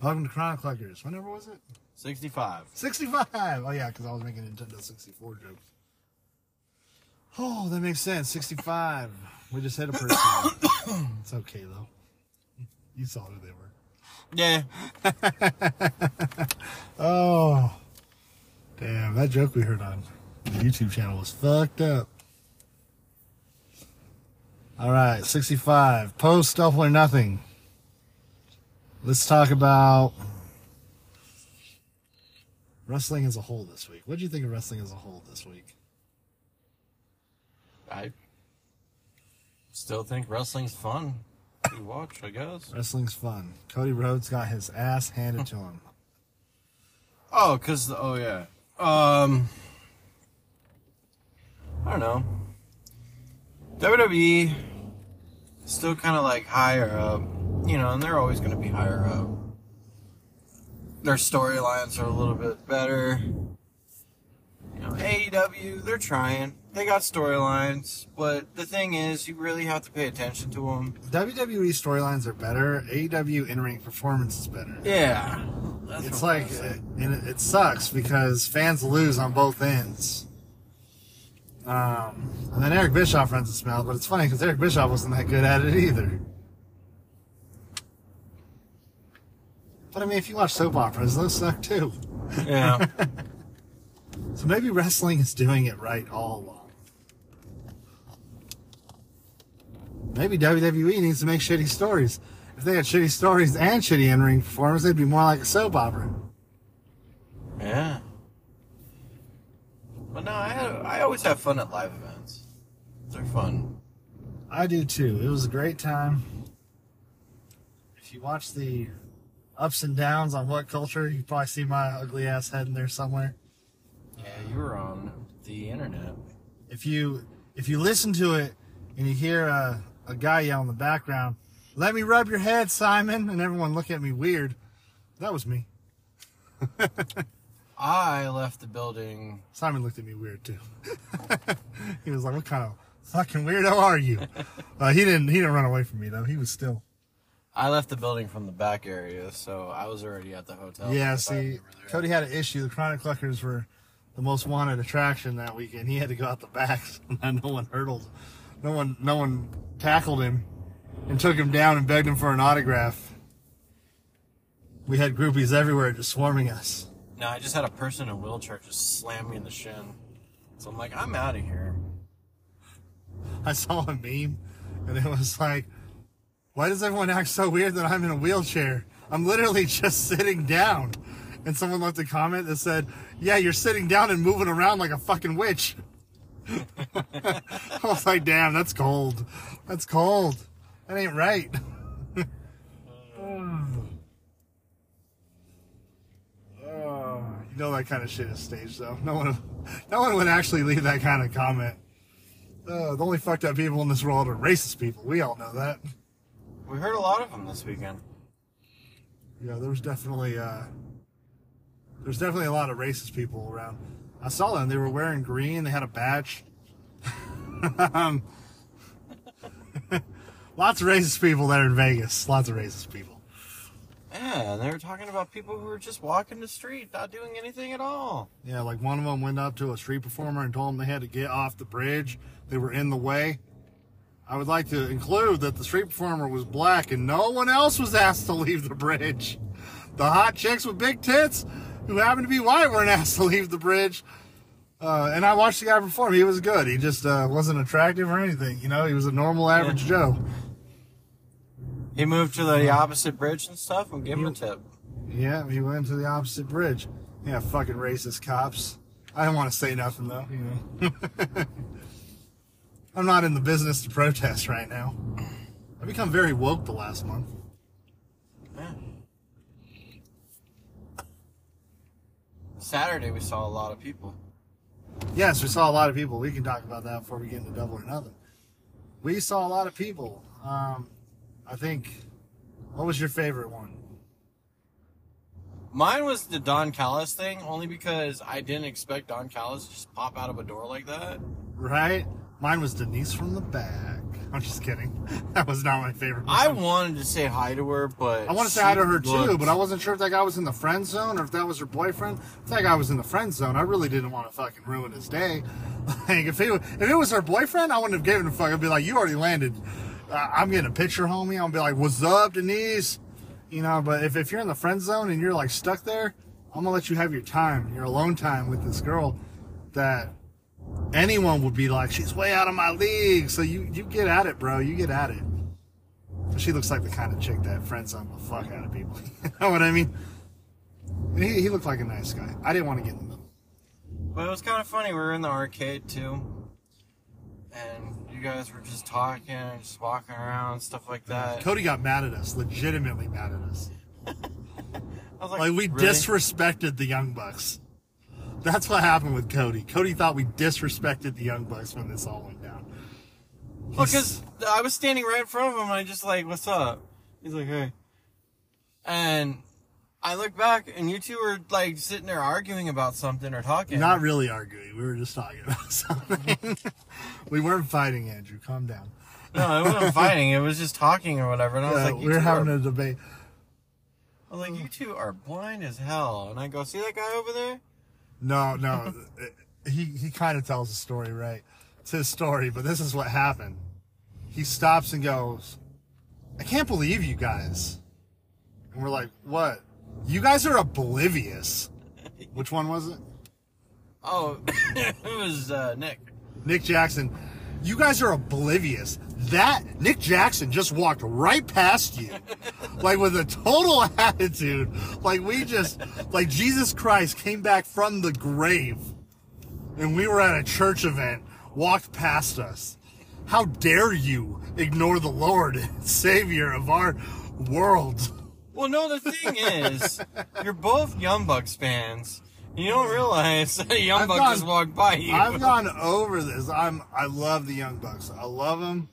Welcome to Chrono Collectors. Whenever was it? 65. 65. Oh, yeah, because I was making Nintendo 64 jokes. Oh, that makes sense. 65. We just hit a person. it's okay, though. You saw who they were. Yeah. Oh. Damn, that joke we heard on the YouTube channel was fucked up. All right, 65. Post Double or Nothing. Let's talk about wrestling as a whole this week. What do you think of wrestling as a whole this week? I still think wrestling's fun to watch, I guess. Wrestling's fun. Cody Rhodes got his ass handed to him. Oh, because, oh, yeah. Um, I don't know. WWE still kind of like higher up, you know, and they're always going to be higher up. Their storylines are a little bit better. You know, AEW, they're trying. They got storylines, but the thing is, you really have to pay attention to them. WWE storylines are better. AEW in-ring performance is better. Yeah. That's It's like, saying. and it, it sucks because fans lose on both ends. Um, and then Eric Bischoff runs the smell, but it's funny because Eric Bischoff wasn't that good at it either. But I mean, if you watch soap operas, those suck too. yeah. So maybe wrestling is doing it right all along. Maybe WWE needs to make shitty stories. If they had shitty stories and shitty in-ring performers, they'd be more like a soap opera. Yeah. But no, I have, I always have fun at live events. They're fun. I do too. It was a great time. If you watch the ups and downs on WhatCulture, you probably see my ugly ass head in there somewhere. Yeah, you were on the internet. If you if you listen to it and you hear a, a guy yell in the background, "Let me rub your head, Simon," and everyone look at me weird, that was me. I left the building. Simon looked at me weird too. he was like, "What kind of fucking weirdo are you?" Uh, he didn't he didn't run away from me though. He was still. I left the building from the back area, so I was already at the hotel. Yeah, see, you were there. Cody had an issue. The Chronic Cluckers were the most wanted attraction that weekend. He had to go out the back, and no one hurdled, no one, no one tackled him, and took him down and begged him for an autograph. We had groupies everywhere just swarming us. No, I just had a person in a wheelchair just slam me in the shin. So I'm like, I'm out of here. I saw a meme, and it was like, "Why does everyone act so weird that I'm in a wheelchair? I'm literally just sitting down." And someone left a comment that said, "Yeah, you're sitting down and moving around like a fucking witch." I was like, "Damn, that's cold. That's cold. That ain't right." You know that kind of shit is staged, though. No one, no one would actually leave that kind of comment. Uh, the only fucked up people in this world are racist people. We all know that. We heard a lot of them this weekend. Yeah, there was definitely uh, there's definitely a lot of racist people around. I saw them. They were wearing green. They had a badge. um, lots of racist people there in Vegas. Lots of racist people. Yeah, and they were talking about people who were just walking the street, not doing anything at all. Yeah, like one of them went up to a street performer and told them they had to get off the bridge. They were in the way. I would like to include that the street performer was black and no one else was asked to leave the bridge. The hot chicks with big tits who happened to be white weren't asked to leave the bridge. Uh, and I watched the guy perform. He was good. He just uh, wasn't attractive or anything. You know, he was a normal average Joe. He moved to the opposite bridge and stuff and gave him a tip. Yeah, he went to the opposite bridge. Yeah, fucking racist cops. I don't want to say nothing though. You know, I'm not in the business to protest right now. I've become very woke the last month. Yeah. Saturday we saw a lot of people. Yes, we saw a lot of people. We can talk about that before we get into double or nothing. We saw a lot of people. Um, I think. What was your favorite one? Mine was the Don Callis thing, only because I didn't expect Don Callis to just pop out of a door like that. Right? Mine was Denise from the back. I'm just kidding. That was not my favorite. I wanted to say hi to her, but I want to say hi to her too, but I wasn't sure if that guy was in the friend zone or if that was her boyfriend. If that guy was in the friend zone, I really didn't want to fucking ruin his day. Like if it if it was her boyfriend, I wouldn't have given a fuck. I'd be like, you already landed. Uh, I'm getting a picture, homie. I'll be like, what's up, Denise? You know. But if if you're in the friend zone and you're like stuck there, I'm gonna let you have your time, your alone time with this girl that anyone would be like, she's way out of my league. So you you get at it, bro. You get at it. She looks like the kind of chick that friends on the fuck out of people. you know what I mean? He, he looked like a nice guy. I didn't want to get in the middle. But it was kind of funny. We were in the arcade too, and you guys were just talking, and just walking around, stuff like that. Cody got mad at us, legitimately mad at us. I was like, Like we really? disrespected the Young Bucks. That's what happened with Cody. Cody thought we disrespected the Young Bucks when this all went down. Well, because I was standing right in front of him, and I just like, "What's up?" He's like, "Hey," and I look back, and you two were like sitting there arguing about something or talking. Not really arguing. We were just talking about something. we weren't fighting, Andrew. Calm down. no, it wasn't fighting. It was just talking or whatever. And I was Yeah, like, we were having are, a debate. I was like, "You two are blind as hell." And I go, "See that guy over there?" No, no. he he kind of tells the story right. It's his story, but this is what happened. He stops and goes, "I can't believe you guys." And we're like, "What? You guys are oblivious." Which one was it? Oh, it was uh, Nick. Nick Jackson. You guys are oblivious. That Nick Jackson just walked right past you. like with a total attitude. Like we just like Jesus Christ came back from the grave and we were at a church event, walked past us. How dare you ignore the Lord and Savior of our world? Well, no, the thing is, you're both Young Bucks fans. You don't realize that Young I've Bucks gone- just walked by you. I've gone over this. I'm I love the Young Bucks. I love them.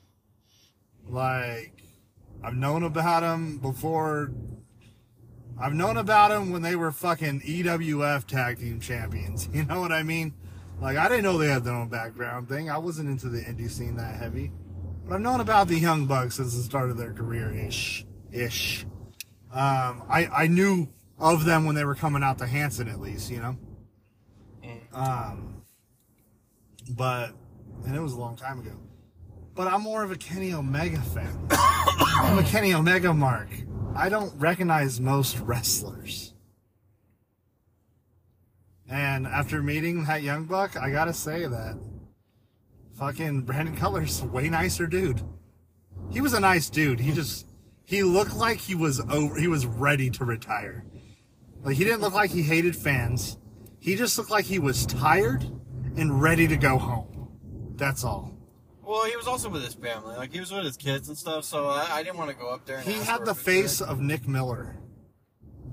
Like I've known about them before. I've known about them when they were fucking EWF tag team champions. You know what I mean? Like I didn't know they had their own background thing. I wasn't into the indie scene that heavy. But I've known about the Young Bucks since the start of their career ish. Ish. Um, I, I knew of them when they were coming out to Hanson at least, you know? Um, but, and it was a long time ago. But I'm more of a Kenny Omega fan. I'm a Kenny Omega mark. I don't recognize most wrestlers. And after meeting that young buck, I gotta say that fucking Brandon Cutler's way nicer dude. He was a nice dude. He just he looked like he was over he was ready to retire. Like he didn't look like he hated fans. He just looked like he was tired and ready to go home. That's all. Well, he was also with his family. Like, he was with his kids and stuff, so I, I didn't want to go up there and He had the face of Nick Miller.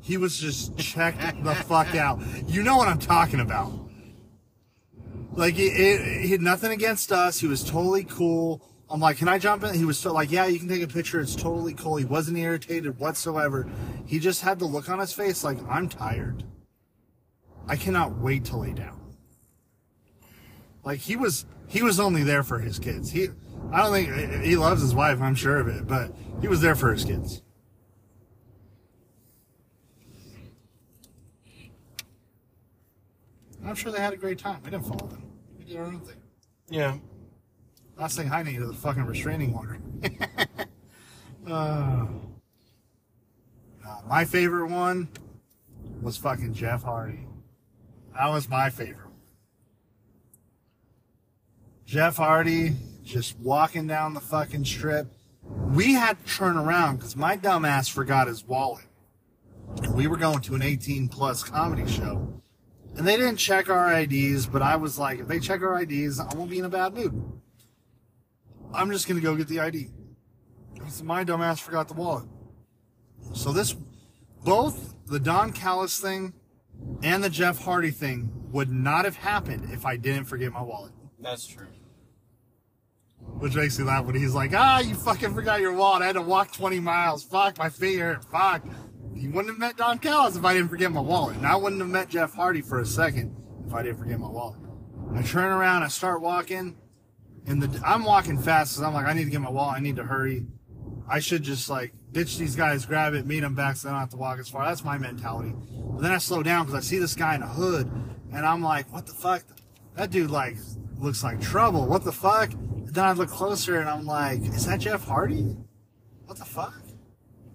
He was just checked the fuck out. You know what I'm talking about. Like, it, it, he had nothing against us. He was totally cool. I'm like, can I jump in? He was so like, yeah, you can take a picture. It's totally cool. He wasn't irritated whatsoever. He just had the look on his face like, I'm tired. I cannot wait to lay down. Like he was, he was only there for his kids. He, I don't think he loves his wife. I'm sure of it, but he was there for his kids. I'm sure they had a great time. We didn't follow them. We did our own thing. Yeah. Last thing I need is a fucking restraining order. uh, uh, my favorite one was fucking Jeff Hardy. That was my favorite. Jeff Hardy just walking down the fucking strip. We had to turn around because my dumbass forgot his wallet. We were going to an 18 plus comedy show. And they didn't check our IDs, but I was like, if they check our IDs, I won't be in a bad mood. I'm just gonna go get the ID. So my dumbass forgot the wallet. So this, both the Don Callis thing and the Jeff Hardy thing would not have happened if I didn't forget my wallet. That's true. Which makes me laugh when he's like, ah, you fucking forgot your wallet. I had to walk 20 miles. Fuck, my finger. Fuck. You wouldn't have met Don Callis if I didn't forget my wallet. And I wouldn't have met Jeff Hardy for a second if I didn't forget my wallet. I turn around, I start walking, And the I'm walking fast because I'm like, I need to get my wallet. I need to hurry. I should just like ditch these guys, grab it, meet them back, so I don't have to walk as far. That's my mentality. But then I slow down because I see this guy in a hood, and I'm like, what the fuck? That dude like looks like trouble. What the fuck? Then I look closer, and I'm like, is that Jeff Hardy? What the fuck?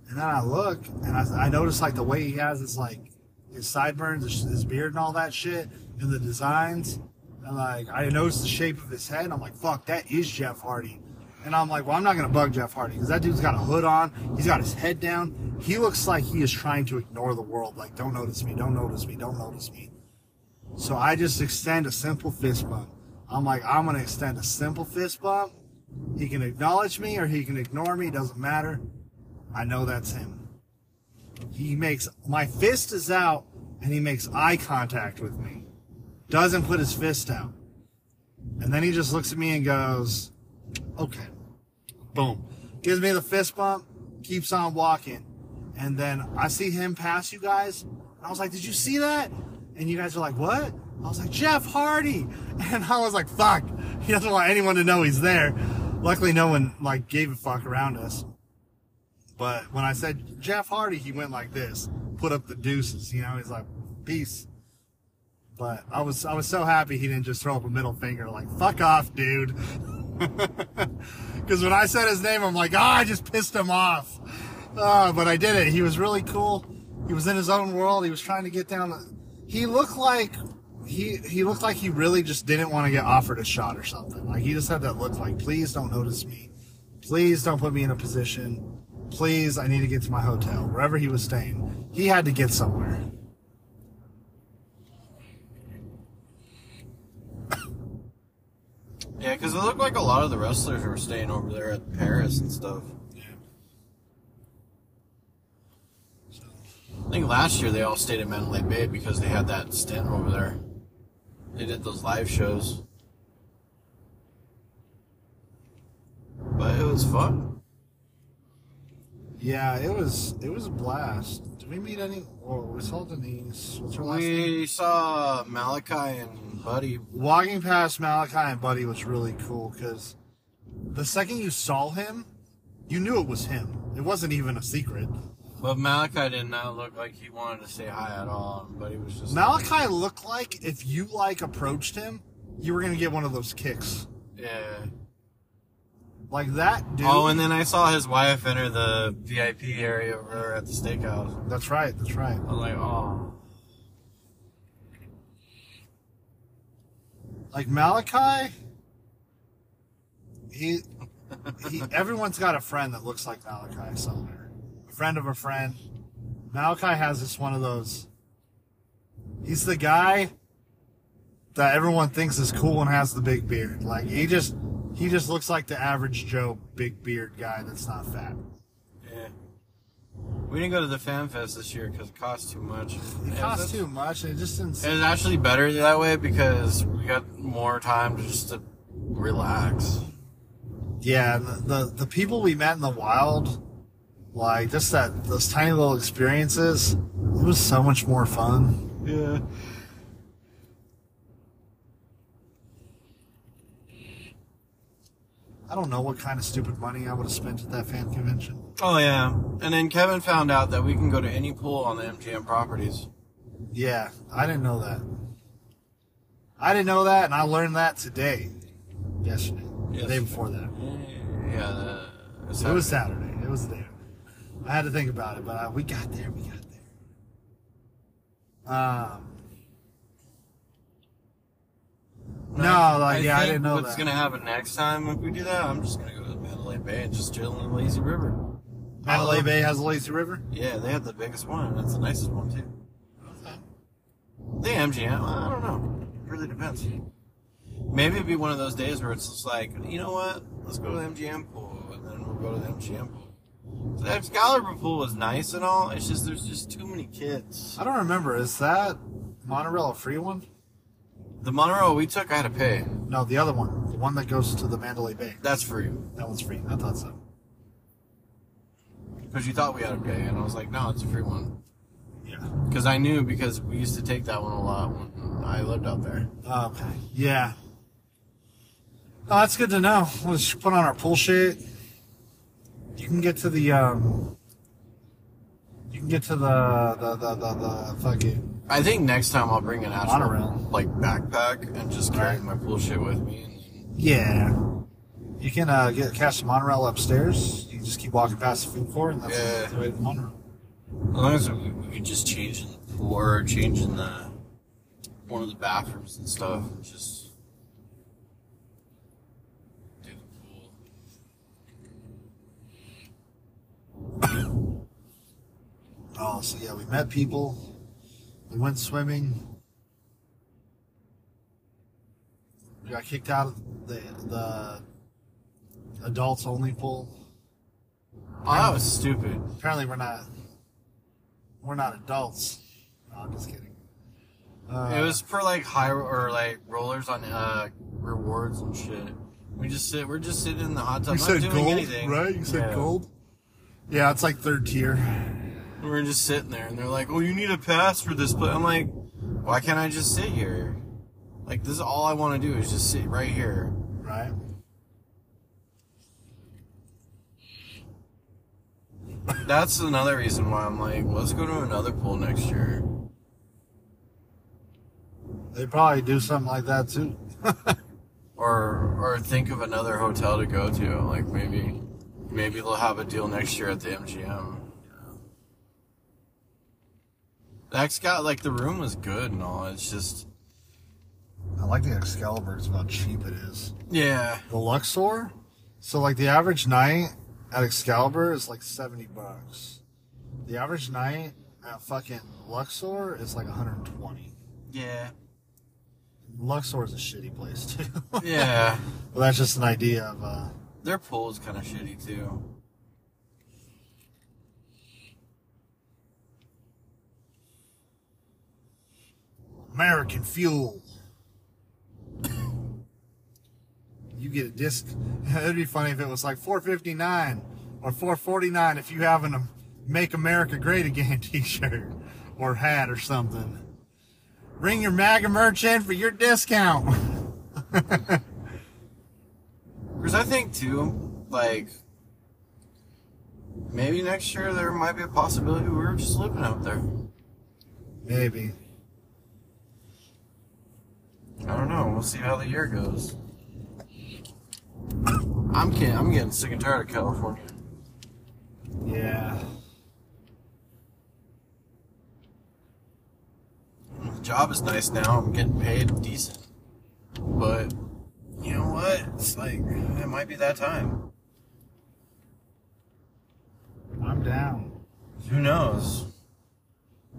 And then I look, and I, I notice like the way he has his like his sideburns, his, his beard, and all that shit, and the designs. And like I noticed the shape of his head, and I'm like, fuck, that is Jeff Hardy. And I'm like, well, I'm not gonna bug Jeff Hardy because that dude's got a hood on. He's got his head down. He looks like he is trying to ignore the world. Like, don't notice me, don't notice me, don't notice me. So I just extend a simple fist bump. I'm like, I'm gonna extend a simple fist bump. He can acknowledge me or he can ignore me. Doesn't matter. I know that's him. He makes my fist is out and he makes eye contact with me. Doesn't put his fist out. And then he just looks at me and goes, okay. Boom. Gives me the fist bump, keeps on walking. And then I see him pass you guys. And I was like, did you see that? And you guys are like, what? I was like, Jeff Hardy. And I was like, fuck. He doesn't want anyone to know he's there. Luckily, no one like gave a fuck around us. But when I said Jeff Hardy, he went like this, put up the deuces. You know, he's like, peace. But I was I was so happy he didn't just throw up a middle finger like fuck off, dude. Because when I said his name, I'm like, oh, I just pissed him off. Uh, but I did it. He was really cool. He was in his own world. He was trying to get down. The, he looked like he he looked like he really just didn't want to get offered a shot or something. Like he just had that look like, please don't notice me. Please don't put me in a position. Please, I need to get to my hotel, wherever he was staying. He had to get somewhere. Yeah, because it looked like a lot of the wrestlers were staying over there at Paris and stuff. Yeah. I think last year they all stayed at Mandalay Bay because they had that stint over there. They did those live shows. But it was fun. Yeah, it was it was a blast. Did we meet any? Well, we saw Denise. What's her last name? We saw Malakai and Buddy. Walking past Malakai and Buddy was really cool because the second you saw him, you knew it was him. It wasn't even a secret. But Malakai did not look like he wanted to say hi at all. But he was just Malakai looked like if you like approached him, you were gonna get one of those kicks. Yeah. Like that dude. Oh, and then I saw his wife enter the VIP area over at the steakhouse. that's right. That's right. I was like, oh. Like Malakai, he, he. Everyone's got a friend that looks like Malakai somewhere. Friend of a friend. Malakai has this one of those. He's the guy that everyone thinks is cool and has the big beard. Like he just, he just looks like the average Joe big beard guy that's not fat. Yeah. We didn't go to the Fan Fest this year because it cost too much. It Yeah, costs too much, and it just didn't. It was actually better that way because we got more time to just to relax. Yeah, the, the the people we met in the wild, like just that those tiny little experiences, it was so much more fun. Yeah. I don't know what kind of stupid money I would have spent at that fan convention. Oh yeah. And then Kevin found out that we can go to any pool on the MGM properties. Yeah, I didn't know that. I didn't know that, and I learned that today, yesterday, the day before that. Yeah. The, It was Saturday. It was the day. I had to think about it, but uh, we got there. We got there. Um. No, like yeah, I didn't know what's that. gonna happen next time if we do that. I'm just gonna go to Mandalay Bay and just chill in the lazy river. Mandalay. Bay has a lazy river. Yeah, they have the biggest one. That's the nicest one too. The MGM, I don't know. It really depends. Maybe it'd be one of those days where it's just like, you know what? Let's go to the MGM pool, and then we'll go to the MGM pool. The Excalibur pool was nice and all. It's just there's just too many kids. I don't remember. Is that monorail a free one? The monorail we took, I had to pay. No, the other one, the one that goes to the Mandalay Bay. That's free That one's free. I thought so. because you thought we had to pay, and I was like, no, it's a free one. Yeah. Because I knew because we used to take that one a lot when I lived out there. Okay. Yeah. Oh, that's good to know. Let's put on our pool shit. You can get to the um. You can get to the the the the, the fucking. I think next time I'll bring an actual Monorail. like backpack and just carry Right. my bullshit with me. Yeah. You can uh, get catch the monorail upstairs. You can just keep walking past the food court, and that's Yeah. the way to the monorail. as long as we, we could just change in the pool or change in the one of the bathrooms and stuff. Just do the pool. Oh, so yeah, we met people. We went swimming. We got kicked out of the the adults only pool. Oh, that was stupid. Apparently, we're not we're not adults. No, I'm just kidding. Uh, It was for like high or like rollers on uh rewards and shit. We just sit. We're just sitting in the hot tub, You not said doing gold, anything. right? You said Yeah. gold. Yeah, it's like third tier. We We're just sitting there, and they're like, "Oh, you need a pass for this." But I'm like, "Why can't I just sit here? Like, this is all I want to do is just sit right here." right? That's another reason why I'm like, let's go to another pool next year. They probably do something like that too. Or or think of another hotel to go to. Like maybe maybe they'll have a deal next year at the MGM. That's got like the room was good and all. It's just I like the Excalibur. It's how cheap it is. yeah. The Luxor. So like the average night at Excalibur is like seventy bucks. The average night at fucking Luxor is like 120. Yeah. Luxor is a shitty place too. Yeah. well, that's just an idea of uh, Their pool is kind of shitty too. American fuel. you get a disc. It'd be funny if it was like 459 or 449 if you have a "Make America Great Again" T-shirt or hat or something. Bring your MAGA merch in for your discount. Because I think too, like maybe next year there might be a possibility we're just living out there. Maybe. I don't know. We'll see how the year goes. I'm getting, I'm getting sick and tired of California. Yeah. The job is nice now. I'm getting paid decent, but you know what? It's like it might be that time. I'm down. Who knows?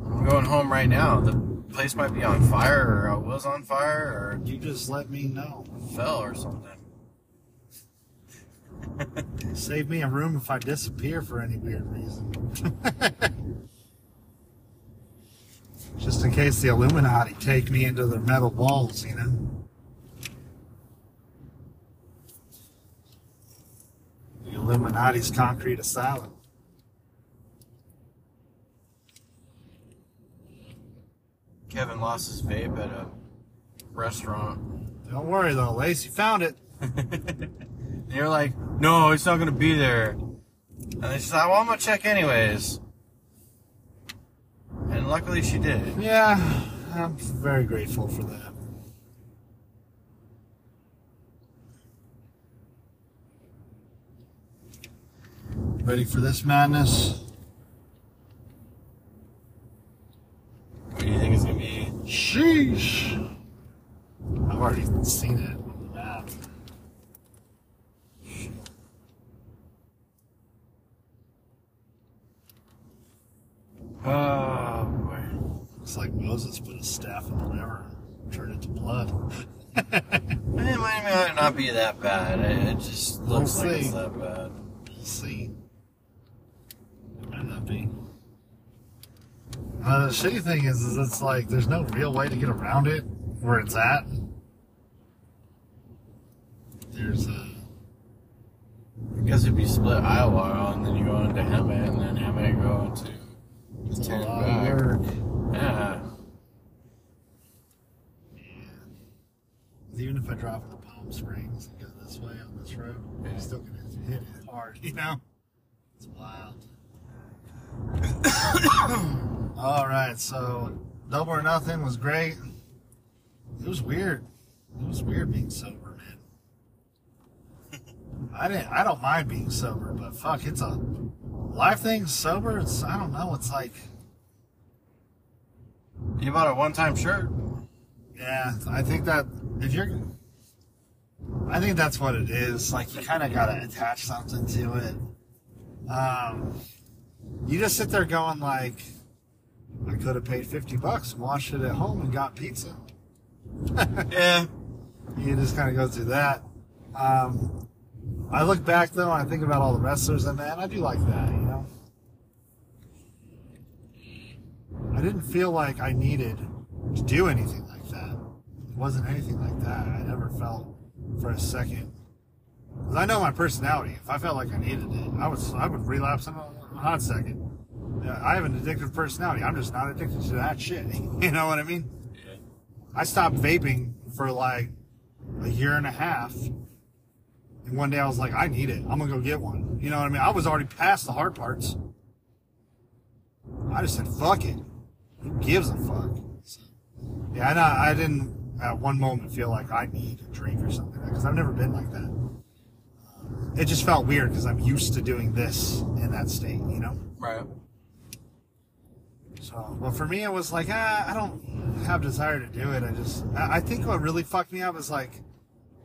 I'm going home right now. The place might be on fire, or I was on fire, or. You just let me know. fell, or something. Save me a room if I disappear for any weird reason. Just in case the Illuminati take me into their metal walls, you know? Illuminati's concrete asylum. Kevin lost his vape at a restaurant. Don't worry though, Lacey found it. And you're like, no, it's not gonna be there. And they said, well, I'm gonna check anyways. And luckily she did. Yeah, I'm very grateful for that. Ready for this madness? What do you think it's gonna be? Sheesh. I've already seen it on the map. Oh boy. Looks like Moses put his staff in the river and turned it to blood. It might, not be that bad. It, just We'll looks like it's that bad. See. It might not be. Uh, the shitty thing is, is it's like there's no real way to get around it where it's at. There's a I guess if you split Iowa, and then you go into Hemet, and then Hemet go into it's a lot back. of work. Yeah. Even if I drop into Palm Springs and go this way on this road, Yeah. I'm still gonna hit it hard, you know? It's wild. All right, so Double or Nothing was great. It was weird. It was weird being sober, man. I didn't. I don't mind being sober, but fuck, it's a life thing. Sober, it's I don't know. It's like You bought a one-time shirt. Yeah, I think that if you're, I think that's what it is. Like you kind of gotta attach something to it. Um, you just sit there going like, I could have paid fifty bucks and watched it at home and got pizza. Yeah. You just kind of go through that. Um, I look back though, and I think about all the wrestlers, and man, I do like that. You know, I didn't feel like I needed to do anything like that. It wasn't anything like that. I never felt for a second. Cause I know my personality. If I felt like I needed it, I was I would relapse in a hot second. I have an addictive personality. I'm just not addicted to that shit. You know what I mean? Yeah. I stopped vaping for like a year and a half. And one day I was like, I need it. I'm gonna go get one. You know what I mean? I was already past the hard parts. I just said, fuck it. Who gives a fuck? So, yeah, and I, I didn't at one moment feel like I need a drink or something because I've never been like that. It just felt weird because I'm used to doing this in that state, you know? Right. So, well, for me, it was like, ah, I don't have desire to do it. I just, I I think what really fucked me up is like,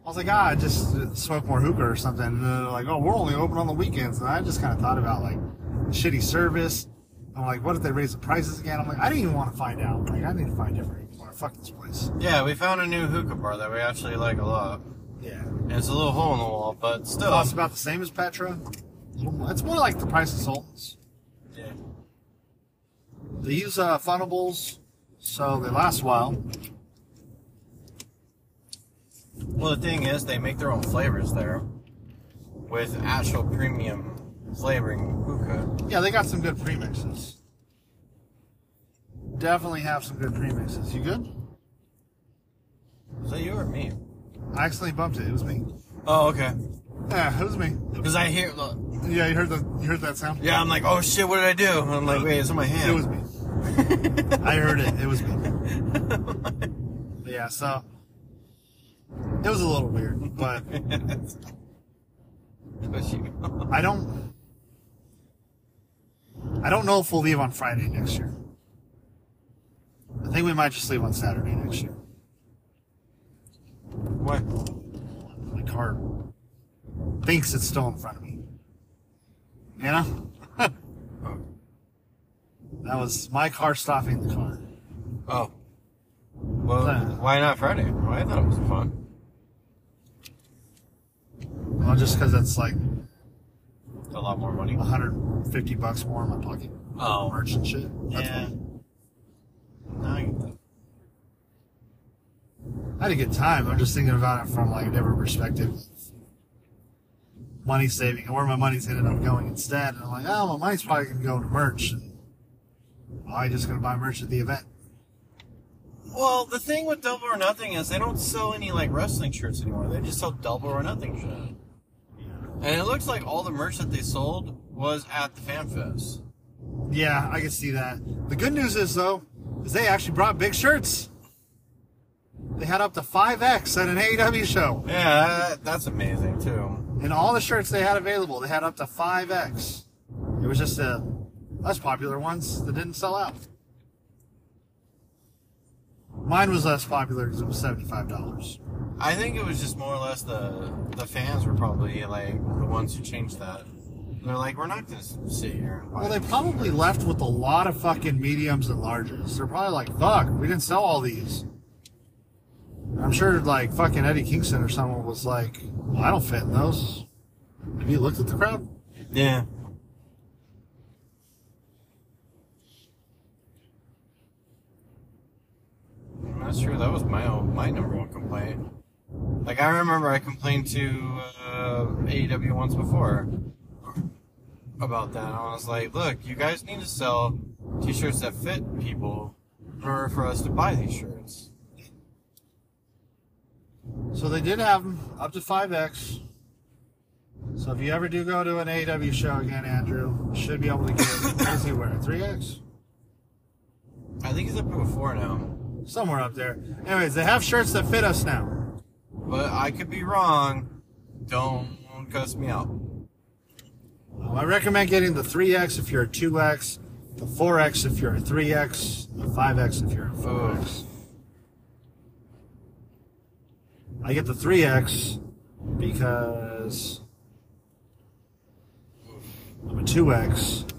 I was like, ah, I just smoke more hookah or something. And they're like, oh, we're only open on the weekends. And I just kind of thought about like shitty service. I'm like, what if they raise the prices again? I'm like, I didn't even want to find out. Like, I need to find different. Fuck this place. Yeah, we found a new hookah bar that we actually like a lot. Yeah. And it's a little hole in the wall, but still. Costs about the same as Petra. A little more- It's more like the price of Sultans. Yeah. They use uh, funnables, so they last a while. Well, the thing is, they make their own flavors there with actual premium flavoring hookah. Yeah, they got some good premixes. Definitely have some good premixes. You good? Is that you or me? I accidentally bumped it. It was me. Oh, okay. Yeah, it was me. Because I hear, Yeah, you heard the you heard that sound? yeah, I'm like, oh shit, what did I do? And I'm like, wait, it's in my hand. It was me. I heard it. It was me. Yeah, so it was a little weird, but. I don't I don't know if we'll leave on Friday next year. I think we might just leave on Saturday next year. What? My car thinks it's still in front of me. You know? that was my car stopping the car. Oh. Well, Yeah. why not Friday? Well, I thought it was fun. Well, just because it's like A lot more money. 150 bucks more in my pocket. Oh. Merch and shit. That's Yeah. why. I get that. I had a good time. I'm just thinking about it from like a different perspective. Money saving and where my money's ended up going instead. And I'm like, oh, my money's probably going to go to merch. And I'm just going to buy merch at the event. Well, the thing with Double or Nothing is they don't sell any like wrestling shirts anymore. They just sell Double or Nothing shit. And it looks like all the merch that they sold was at the Fan Fest. Yeah, I can see that. The good news is though, they actually brought big shirts. They had up to 5X at an AEW show. Yeah, that, that's amazing too. And all the shirts they had available, they had up to 5X. It was just the less popular ones that didn't sell out. Mine was less popular because it was $75. I think it was just more or less the the fans were probably like the ones who changed that. They're like, we're not gonna sit here. And buy Well, they probably shirt." left with a lot of fucking mediums and larges. They're probably like, fuck, we didn't sell all these. I'm sure like fucking Eddie Kingston or someone was like, well, I don't fit in those. Have you looked at the crowd? Yeah. That's true. That was my own, my number one complaint. Like I remember, I complained to uh, AEW once before about that. I was like, "Look, you guys need to sell T-shirts that fit people in order for us to buy these shirts." So they did have them up to 5X. So if you ever do go to an AW show again, Andrew, you should be able to get, what is he wearing? 3X? I think he's up to a four now. Somewhere up there. Anyways, they have shirts that fit us now. But I could be wrong. Don't cuss me out. Um, I recommend getting the 3X if you're a 2X, the 4X if you're a 3X, the 5X if you're a 4X. I get the 3X because I'm a 2X.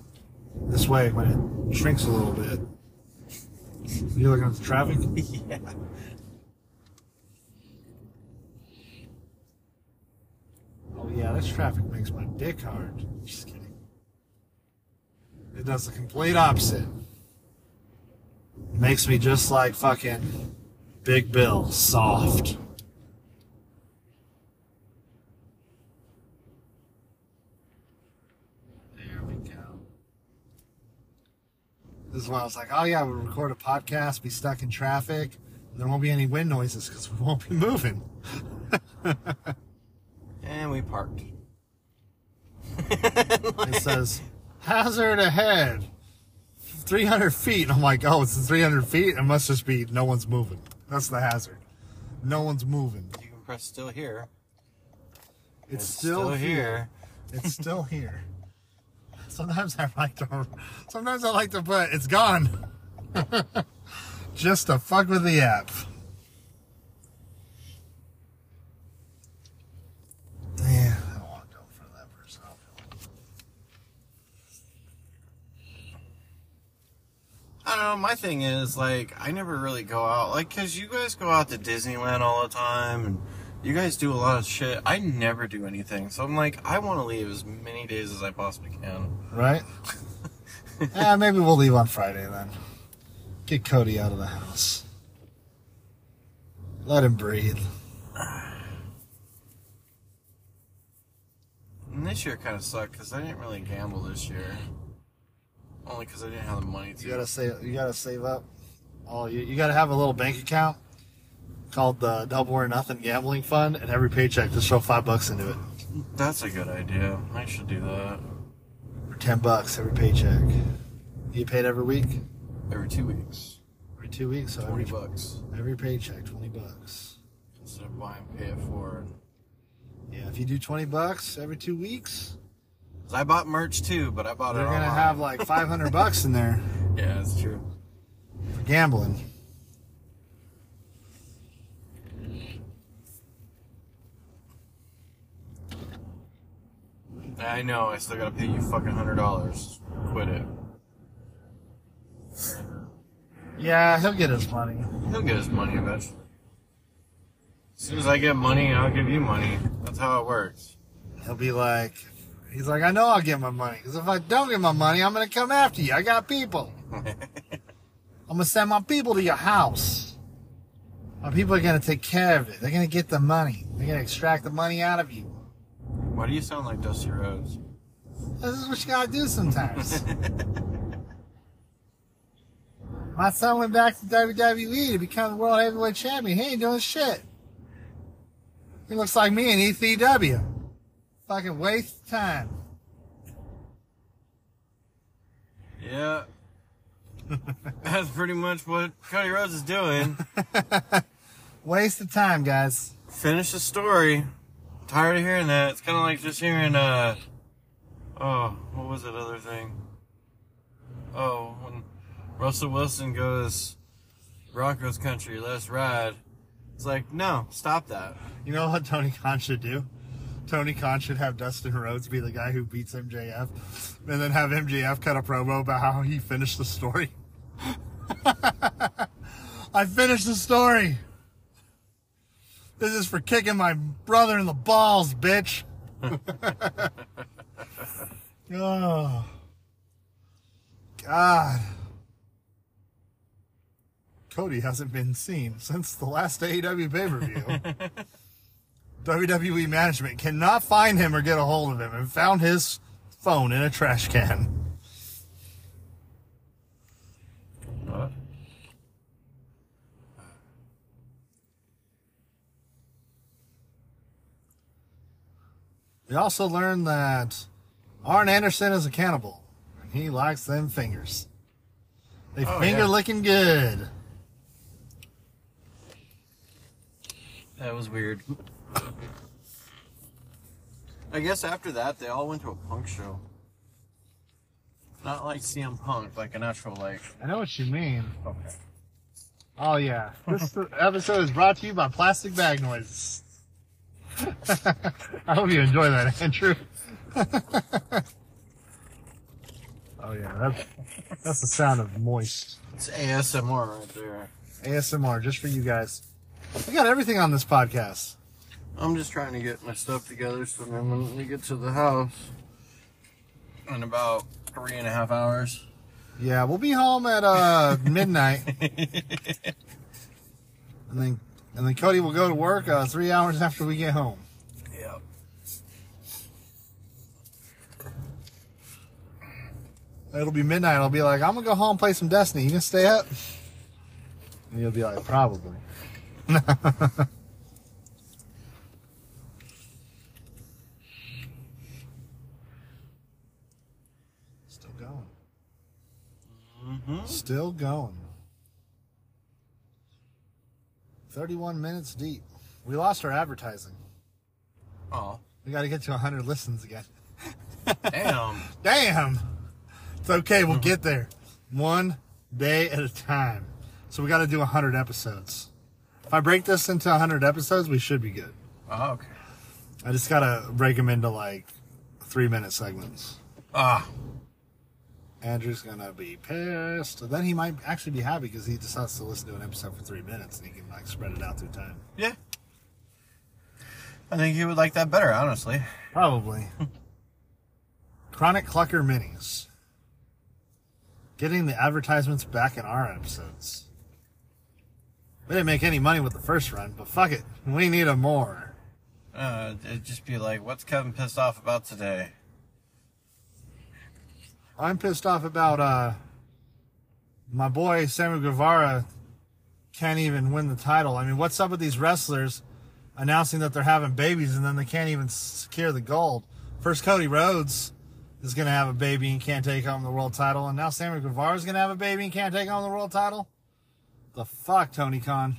This way, when it shrinks a little bit. You looking at the traffic? yeah. Yeah, this traffic makes my dick hard. Just kidding. It does the complete opposite. It Makes me just like fucking Big Bill, soft. There we go. This is why I was like, oh yeah, we'll record a podcast, be stuck in traffic. There won't be any wind noises because we won't be moving. And we parked. It says hazard ahead, 300 feet. And I'm like, oh, it's 300 feet. It must just be no one's moving. That's the hazard. No one's moving. You can press still here. It's, still, here. here. It's still here. Sometimes I like to. Sometimes I like to put it's gone. just to fuck with the app. Yeah, I don't want to go for that person. I'll feel I don't know. My thing is like I never really go out like because you guys go out to Disneyland all the time and you guys do a lot of shit. I never do anything, so I'm like I want to leave as many days as I possibly can. Right? yeah, maybe we'll leave on Friday then. Get Cody out of the house. Let him breathe. And this year kind of sucked because I didn't really gamble this year. Only because I didn't have the money to. You gotta save. You gotta save up. All you, you gotta have a little bank account called the Double or Nothing Gambling Fund, and every paycheck just throw five bucks into it. That's a good idea. I should do that For ten bucks every paycheck. You paid every week, every two weeks. every two weeks, so Twenty every bucks every paycheck twenty bucks. instead of buying pay it forward. Yeah, if you do twenty bucks every two weeks, I bought merch too, but I bought they're it gonna online. have like five hundred bucks in there Yeah, that's true. for gambling. I know. I still gotta pay you fucking hundred dollars. Quit it. Yeah, he'll get his money. He'll get his money eventually. As soon as I get money, I'll give you money. That's how it works. He'll be like, he's like, I know I'll get my money because if I don't get my money, I'm gonna come after you. I got people. I'm gonna send my people to your house. My people are gonna take care of it. They're gonna get the money. They're gonna extract the money out of you. Why do you sound like Dusty Rhodes? This is what you gotta do sometimes. My son went back to WWE to become the world heavyweight champion. He ain't doing shit. He looks like me in ECW. Fucking waste of time. Yeah. That's pretty much what Cody Rhodes is doing. Waste of time, guys. Finish the story. Tired of hearing that. It's kind of like just hearing, uh, oh, what was that other thing? Oh, when Russell Wilson goes, Broncos country, let's ride. It's like, no, stop that. You know what Tony Khan should do? Tony Khan should have Dustin Rhodes be the guy who beats MJF, and then have MJF cut a promo about how he finished the story. I finished the story. This is for kicking my brother in the balls, bitch. oh, God. Cody hasn't been seen since the last AEW pay per view. WWE management cannot find him or get a hold of him and found his phone in a trash can. What? We also learned that Arn Anderson is a cannibal and he likes them fingers. They oh, finger yeah. licking good. That was weird. I guess after that, they all went to a punk show. Not like CM Punk, like an actual like. I know what you mean. Okay. Oh yeah. This episode is brought to you by Plastic Bag Noises. I hope you enjoy that, Andrew. oh yeah, that's that's the sound of moist It's ASMR right there. ASMR just for you guys. We got everything on this podcast. I'm just trying to get my stuff together so then when we get to the house in about three and a half hours. Yeah, we'll be home at uh midnight, and then and then Cody will go to work uh, three hours after we get home. Yep. It'll be midnight. I'll be like, I'm gonna go home and play some Destiny. You gonna stay up? And you'll be like, probably. Still going. Mm-hmm. Still going. 31 minutes deep. We lost our advertising. Oh, We got to get to 100 listens again. damn. Damn. It's okay. We'll get there. One day at a time. So we got to do 100 episodes. If I break this into 100 episodes, we should be good. Oh, okay. I just got to break them into like three minute segments. Ah, Andrew's to be pissed. Then he might actually be happy because he has to listen to an episode for three minutes and he can like spread it out through time. yeah. I think he would like that better, honestly. Probably. Chronic Clucker Minis. Getting the advertisements back in our episodes. We didn't make any money with the first run, but fuck it. We need a more. Uh, it'd just be like, what's Kevin pissed off about today? I'm pissed off about uh my boy Samuel Guevara can't even win the title. I mean, what's up with these wrestlers announcing that they're having babies and then they can't even secure the gold? First Cody Rhodes is going to have a baby and can't take home the world title, and now Samuel Guevara is going to have a baby and can't take home the world title. The fuck, Tony Khan.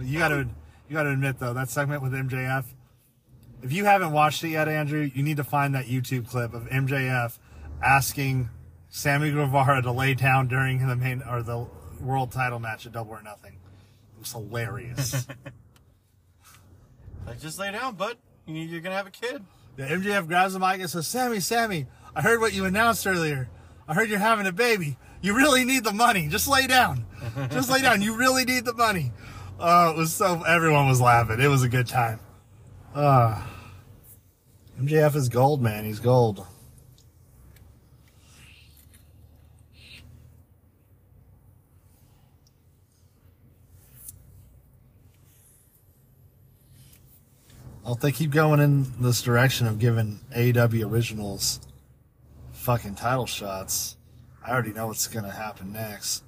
You got to you got to admit though that segment with MJF. If you haven't watched it yet, Andrew, you need to find that YouTube clip of MJF asking Sammy Guevara to lay down during the main or the world title match at Double or Nothing. It was hilarious. Like, just lay down, bud. You're gonna have a kid. the MJF grabs the mic and says, "Sammy, Sammy, I heard what you announced earlier. I heard you're having a baby. You really need the money. Just lay down. Just lay down. You really need the money." Oh, it was so everyone was laughing. It was a good time. Uh, MJF is gold, man. He's gold. If they keep going in this direction of giving AEW originals fucking title shots, I already know what's going to happen next.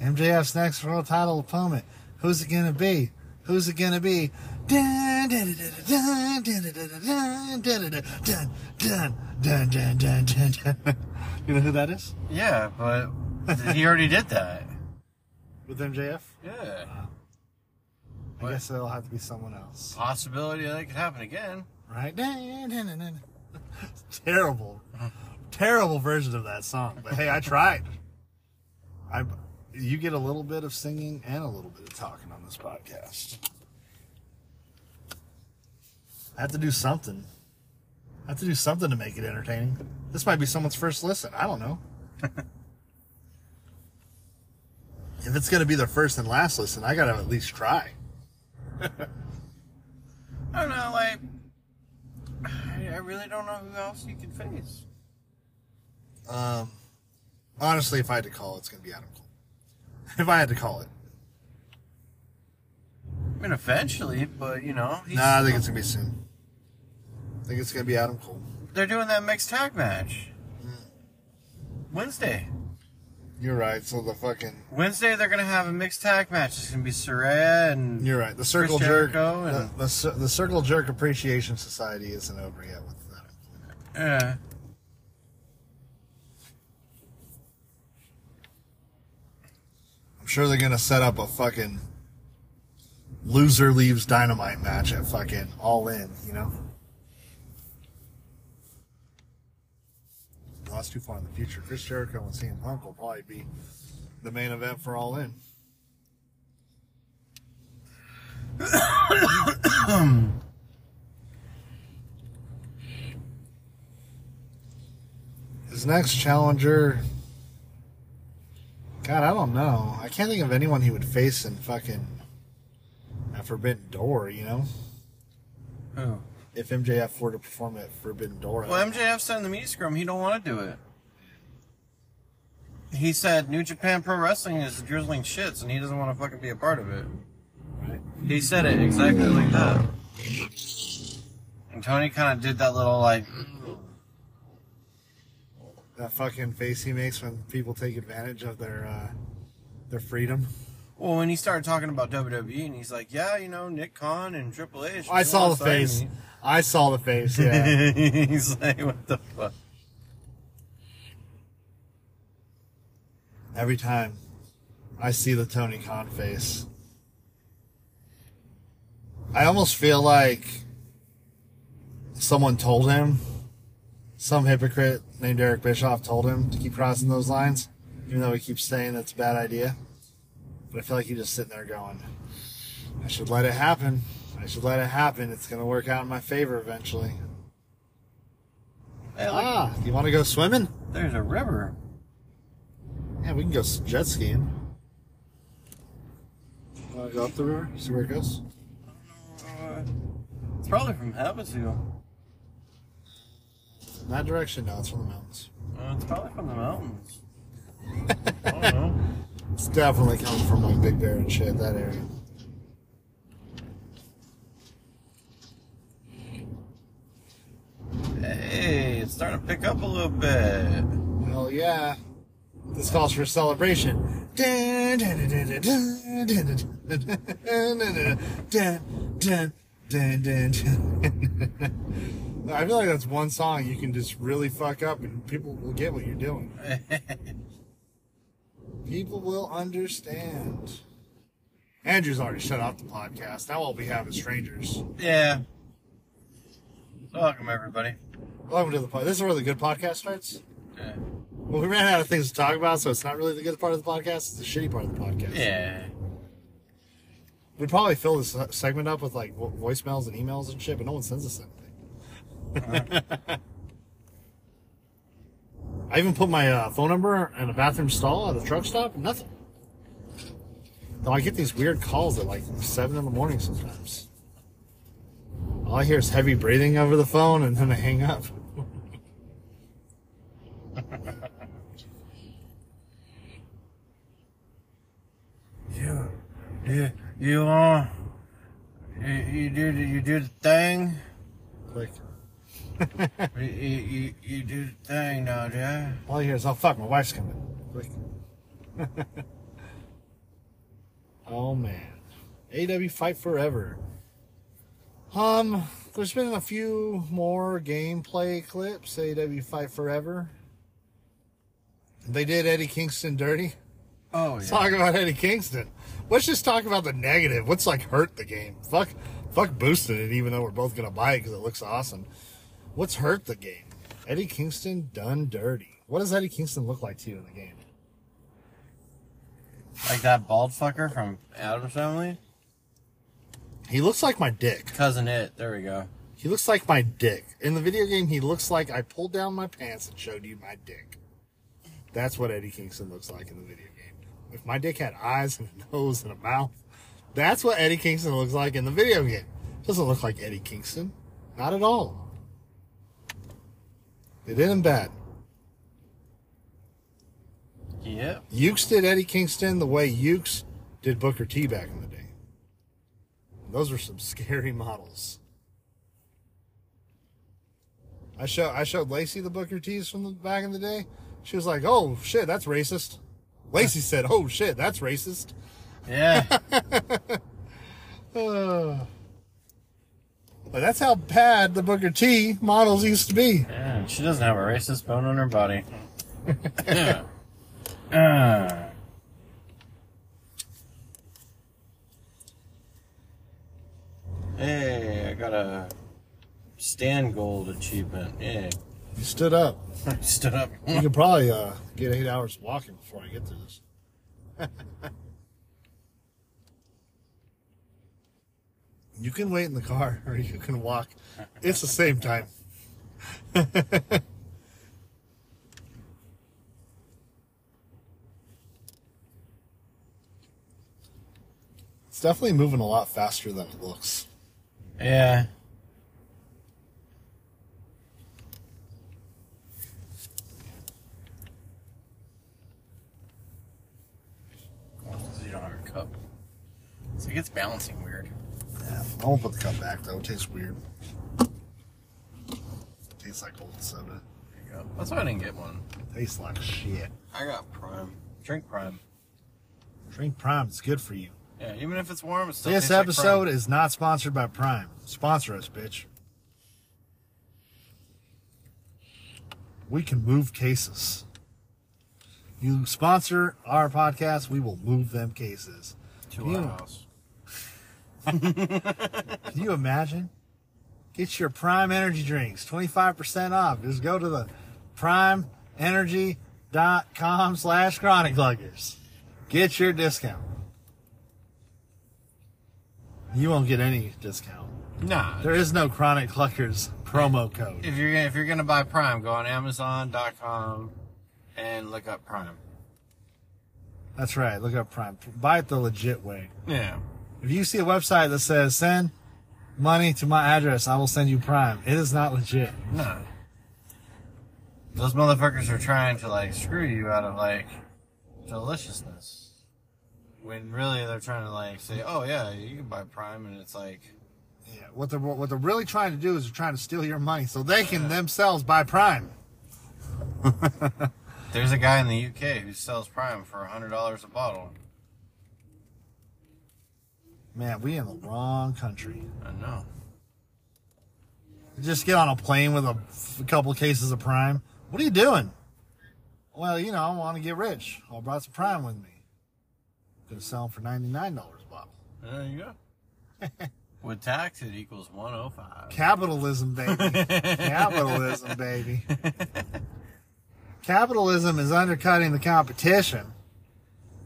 MJF's next world title opponent. Who's it going to be? Who's it going to be? Dun, dun, dun, dun, dun, dun, dun, dun. You know who that is? Yeah, but he already did that. With MJF? Yeah. I guess it'll have to be someone else. Possibility that it could happen again. Right? Terrible. Terrible version of that song. But hey, I tried. I you get a little bit of singing and a little bit of talking on this podcast. I have to do something. I have to do something to make it entertaining. This might be someone's first listen. I don't know. if it's going to be their first and last listen, I got to at least try. I don't know, like, I really don't know who else you could face. Um, honestly, if I had to call, it's going to be Adam Cole. If I had to call it, I mean, eventually, but you know, he's, nah, I think it's going to be soon. I think it's going to be Adam Cole. they're doing that mixed tag match Wednesday. You're right. So the fucking Wednesday they're gonna have a mixed tag match. It's gonna be Saraya and you're right. The circle Chris jerk. Jericho The, and- the, cir- the circle jerk appreciation society isn't over yet with that. yeah. I'm sure they're gonna set up a fucking loser leaves dynamite match at fucking all in. You know. Well, that's too far in the future. Chris Jericho and CM Punk will probably be the main event for All In. His next challenger. God, I don't know. I can't think of anyone he would face in fucking a Forbidden Door, you know? Who? If MJF were to perform at Forbidden Door. Well, MJF said in the media scrum he don't want to do it. He said New Japan Pro Wrestling is drizzling shits and he doesn't want to fucking be a part of it. Right. He said it exactly like that. And Tony kind of did that little like, that fucking face he makes when people take advantage of their uh, their freedom. Well, when he started talking about WWE and he's like, yeah, you know, Nick Khan and Triple H." I saw the sign me." face. I saw the face. Yeah. he's like, what the fuck? Every time I see the Tony Khan face, I almost feel like someone told him, some hypocrite named Eric Bischoff told him to keep crossing those lines, even though he keeps saying that's a bad idea. But I feel like he's just sitting there going, I should let it happen. I should let it happen. It's going to work out in my favor eventually. Hey, Ah, you want to go swimming? there's a river. Yeah, we can go jet skiing. Want to go up the river? See where it goes? Uh, it's probably from Havasu. In that direction? No, it's from the mountains. Uh, it's probably from the mountains. I don't know. It's definitely coming from like Big Bear and shit, that area. Hey, it's starting to pick up a little bit. Hell yeah. This calls for celebration. I feel like that's one song you can just really fuck up and people will get what you're doing. People will understand. Andrew's already shut off the podcast. Now all we have is strangers. yeah. Welcome, everybody. Welcome to the podcast. This is where the good podcast starts. Yeah. Well, we ran out of things to talk about, so it's not really the good part of the podcast. It's the shitty part of the podcast. Yeah. We'd probably fill this segment up with like voicemails and emails and shit, but no one sends us anything. I even put my uh, phone number in a bathroom stall at a truck stop. Nothing. Though I get these weird calls at like seven in the morning sometimes. All I hear is heavy breathing over the phone, and then I hang up. You, you, you, uh, you, you do, the- you do the thing. Like You, you, you, you do the thing now, yeah. all I hear is, "Oh fuck, my wife's coming." Quick. oh man, AEW Fight Forever. Um, there's been a few more gameplay clips. AEW Fight Forever. They did Eddie Kingston dirty. Oh Let's talk about Eddie Kingston. Let's just talk about the negative. What's like hurt the game? Fuck, fuck boosting it. Even though we're both gonna buy it because it looks awesome. What's hurt the game? Eddie Kingston done dirty. What does Eddie Kingston look like to you in the game? Like that bald fucker from Addams Family. He looks like my dick. Cousin It. There we go. He looks like my dick. In the video game, he looks like I pulled down my pants and showed you my dick. That's what Eddie Kingston looks like in the video game. If my dick had eyes and a nose and a mouth, that's what Eddie Kingston looks like in the video game. Doesn't look like Eddie Kingston. Not at all. They did him bad. Yeah. Yuke's did Eddie Kingston the way Yuke's did Booker T back in the day. Those were some scary models. I show I showed Lacey the Booker T's from the back in the day. She was like, "Oh shit, that's racist." Lacey said, "Oh shit, that's racist." Yeah. Uh, but that's how bad the Booker T models used to be. yeah. She doesn't have a racist bone in her body. yeah. Uh. Hey, I got a stand gold achievement. Yeah. You stood up. I stood up. You could probably uh, get eight hours walking before I get to this. you can wait in the car or you can walk. It's the same time. it's definitely moving a lot faster than it looks. Yeah. You don't have your cup. So it gets balancing weird. Yeah, I won't put the cup back though. It tastes weird. tastes like old soda. There you go. That's why I didn't get one. Tastes like shit. I got Prime. Drink Prime. Drink Prime. It's good for you. Yeah, even if it's warm, it still This tastes like episode Prime. is not sponsored by Prime. Sponsor us, bitch. We can move cases. You sponsor our podcast, we will move them cases. to you- our house. Can you imagine? Get your Prime Energy drinks, 25% off. Just go to the primeenergy.com slash chronic cluckers. Get your discount. You won't get any discount. Nah. There is no Chronic Cluckers promo code. If you're gonna, if you're gonna buy Prime, go on Amazon.com and look up Prime. That's right. Look up Prime. Buy it the legit way. Yeah. If you see a website that says send money to my address, I will send you Prime. It is not legit. No. Those motherfuckers are trying to like screw you out of like deliciousness. When really they're trying to like say, oh yeah, you can buy Prime, and it's like, Yeah. What they're what they're really trying to do is they're trying to steal your money so they can themselves buy Prime. there's a guy in the UK who sells Prime for hundred dollars a bottle. Man, we in the wrong country. I know. Just get on a plane with a, a couple of cases of Prime. What are you doing? Well, you know, I want to get rich. I brought some Prime with me. Gonna sell them for ninety nine dollars a bottle. There you go. With tax, it equals one hundred five. Capitalism, baby. Capitalism, baby. Capitalism is undercutting the competition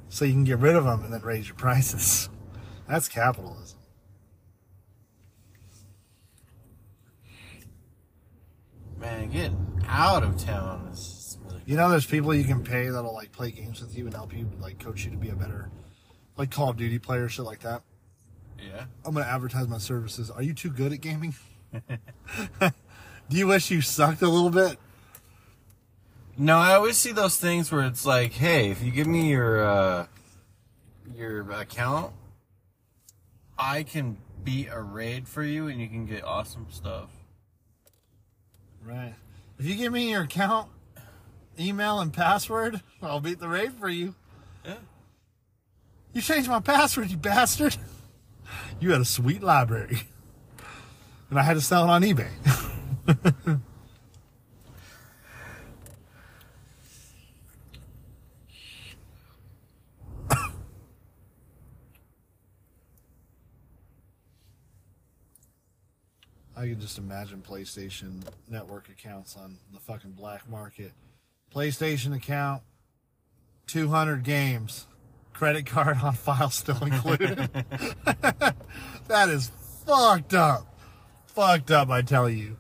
so you can get rid of them and then raise your prices. That's capitalism. Man, getting out of town is really You know, there's people you can pay that'll like play games with you and help you, like coach you to be a better, like Call of Duty player, shit like that. yeah. I'm gonna advertise my services. Are you too good at gaming? Do you wish you sucked a little bit? No, I always see those things where it's like, hey, if you give me your uh, your account, I can beat a raid for you, and you can get awesome stuff. Right. If you give me your account, email, and password, I'll beat the raid for you. Yeah. You changed my password, you bastard. You had a sweet library. And I had to sell it on eBay. I can just imagine PlayStation network accounts on the fucking black market. PlayStation account, 200 games, credit card on file still included. that is fucked up. Fucked up, I tell you.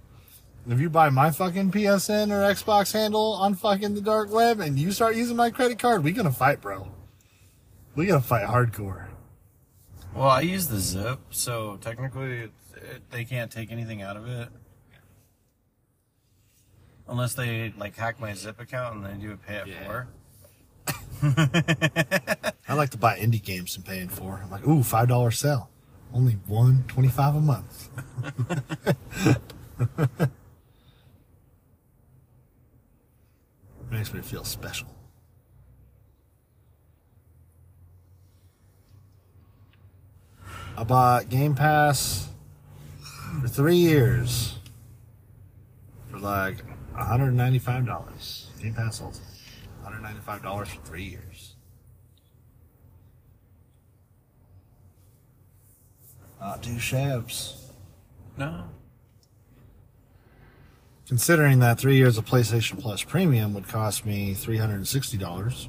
If you buy my fucking PSN or Xbox handle on fucking the dark web and you start using my credit card, we gonna fight, bro. We gonna fight hardcore. Well, I use the zip, so technically it's, it, they can't take anything out of it unless they like hack my Zip account and they do a pay it Yeah. I like to buy indie games and paying for. I'm like, ooh, five dollar sale, only one twenty five a month. Makes me feel special. I bought Game Pass for three years for like $195. Game Pass Ultimate. $195 for three years. Not two shabs. No. Considering that three years of PlayStation Plus Premium would cost me $360,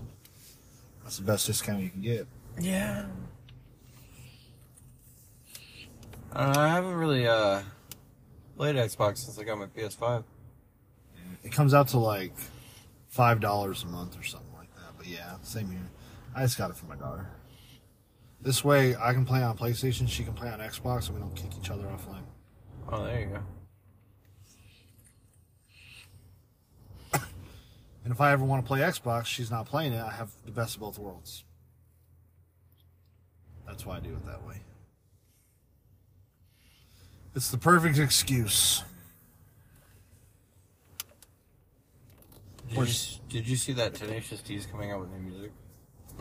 that's the best discount you can get. Yeah. I haven't really uh played Xbox since I got my PS5. It comes out to like five dollars a month or something like that. But yeah, same here. I just got it for my daughter. This way, I can play on PlayStation, she can play on Xbox, and we don't kick each other offline. Oh, there you go. And if I ever want to play Xbox, she's not playing it. I have the best of both worlds. That's why I do it that way. It's the perfect excuse. Did you, did you see that Tenacious D is coming out with new music?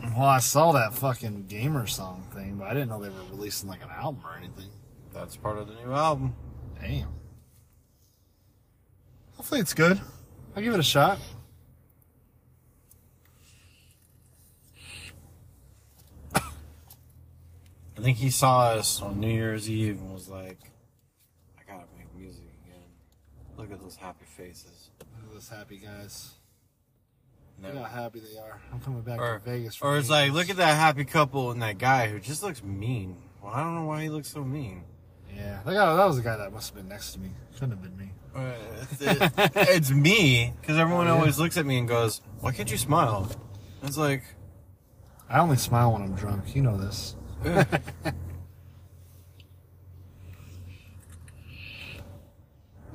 Well, I saw that fucking gamer song thing, but I didn't know they were releasing like an album or anything. That's part of the new album. Damn. Hopefully it's good. I'll give it a shot. I think he saw us on New Year's Eve and was like, I gotta make music again. Look at those happy faces. Look at those happy guys. No. Look how happy they are. I'm coming back Or, to Vegas. for or it's like, look at that happy couple and that guy who just looks mean. Well, I don't know why he looks so mean. Yeah, that, guy, that was the guy that must have been next to me. Couldn't have been me. Uh, it- it's me, because everyone Oh, yeah. always looks at me and goes, Why can't you smile? It's like, I only smile when I'm drunk. You know this.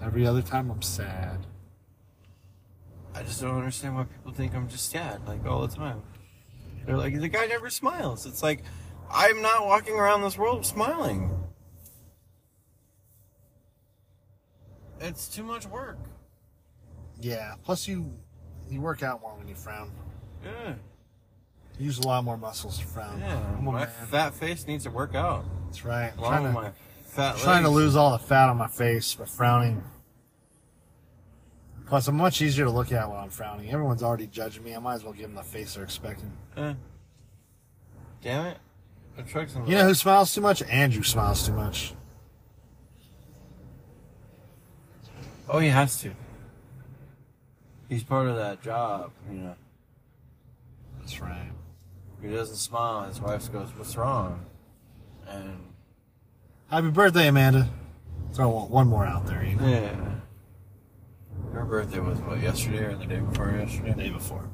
Every other time I'm sad. I just don't understand why people think I'm just sad, like, all the time. They're like, the guy never smiles. It's like, I'm not walking around this world smiling. It's too much work. Yeah. Plus, you you work out more when you frown. Yeah. You use a lot more muscles to frown. Yeah. I'm My man. fat face needs to work out. That's right. I'm Along trying to, my fat trying to lose all the fat on my face by frowning. Plus, I'm much easier to look at when I'm frowning. Everyone's already judging me. I might as well give them the face they're expecting. Eh. Damn it. The truck's in the You know who smiles too much? Andrew smiles too much. Oh, he has to. He's part of that job, you know. That's right. If he doesn't smile, his wife goes, What's wrong? And, Happy birthday, Amanda. Throw one, one more out there. You know? yeah. Her birthday was, what, yesterday or the day before yesterday? The day before.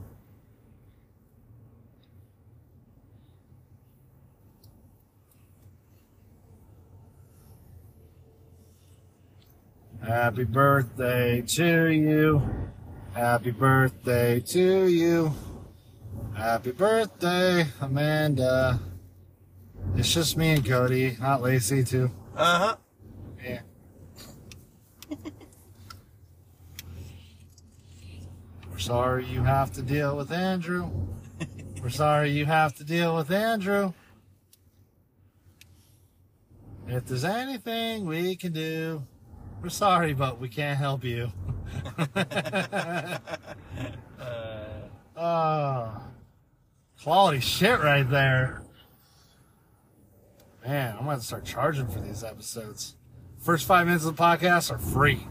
Happy birthday to you. Happy birthday to you. Happy birthday, Amanda. It's just me and Cody, not Lacey, too. Uh huh. Yeah. We're sorry you have to deal with Andrew. We're sorry you have to deal with Andrew. If there's anything we can do, we're sorry, but we can't help you. oh, quality shit right there. Man, I'm gonna start charging for these episodes. First five minutes of the podcast are free.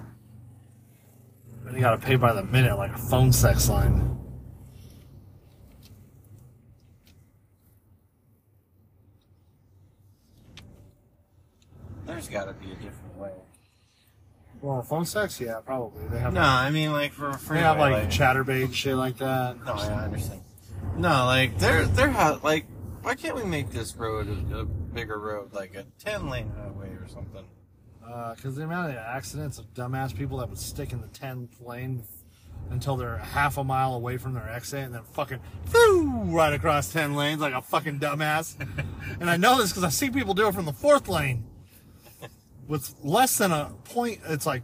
You gotta pay by the minute like a phone sex line. There's gotta be a different way. Well, phone sex, yeah, probably. They have No, I mean, like, for a free they have like Chaturbate shit like that. No, yeah, I understand. No, like there, there ha like, why can't we make this road a, a bigger road, like a ten lane highway or something? Because Uh, the amount of accidents of dumbass people that would stick in the 10th lane until they're half a mile away from their exit and then fucking whoo, right across 10 lanes like a fucking dumbass. and I know this because I see people do it from the fourth lane with less than a point. It's like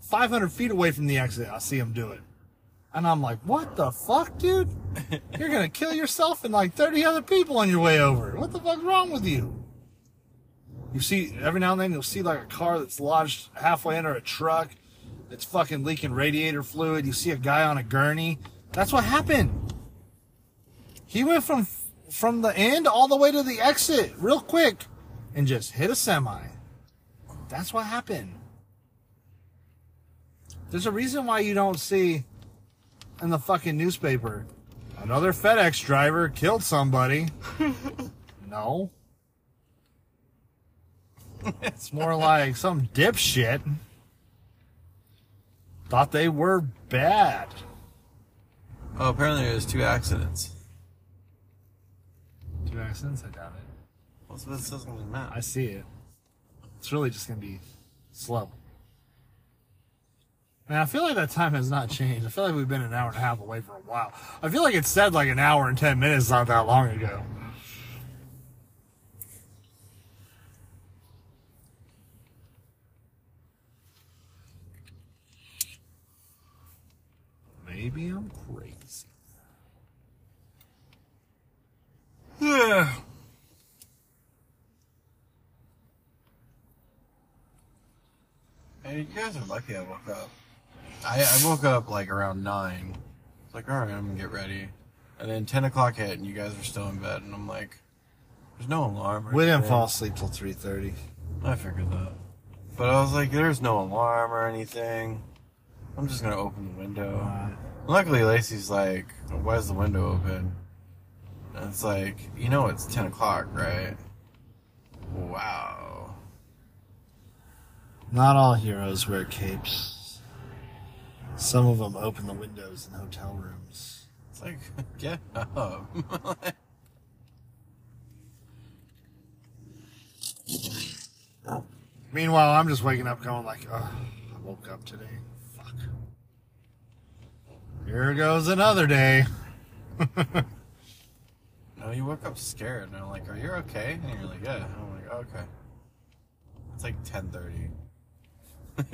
500 feet away from the exit. I see them do it. And I'm like, what the fuck, dude? You're going to kill yourself and like 30 other people on your way over. What the fuck's wrong with you? You see, every now and then you'll see like a car that's lodged halfway under a truck. It's fucking leaking radiator fluid. You see a guy on a gurney. That's what happened. He went from from the end all the way to the exit real quick and just hit a semi. That's what happened. There's a reason why you don't see in the fucking newspaper another FedEx driver killed somebody. no. It's more like some dipshit thought they were bad. Oh, apparently there's two accidents. Two accidents? I doubt it. What's this says on the map? I see it. It's really just gonna be slow. Man, I feel like that time has not changed. I feel like we've been an hour and a half away for a while. I feel like it said like an hour and ten minutes not that long ago. Maybe I'm crazy. Yeah. Hey, you guys are lucky I woke up. I, I woke up like around 9. It's like, alright, I'm gonna get ready. And then 10 o'clock hit and you guys are still in bed. And I'm like, there's no alarm. Or We didn't anything. fall asleep till three thirty. I figured that. But I was like, there's no alarm or anything. I'm just gonna open the window. Luckily, Lacey's like, why is the window open? And it's like, you know it's 10 o'clock, right? Wow. Not all heroes wear capes. Some of them open the windows in hotel rooms. It's like, get up. Meanwhile, I'm just waking up going like, oh, I woke up today. Here goes another day. no, you woke up scared. And I'm like, are you okay? And you're like, yeah. And I'm like, okay. It's like 10.30.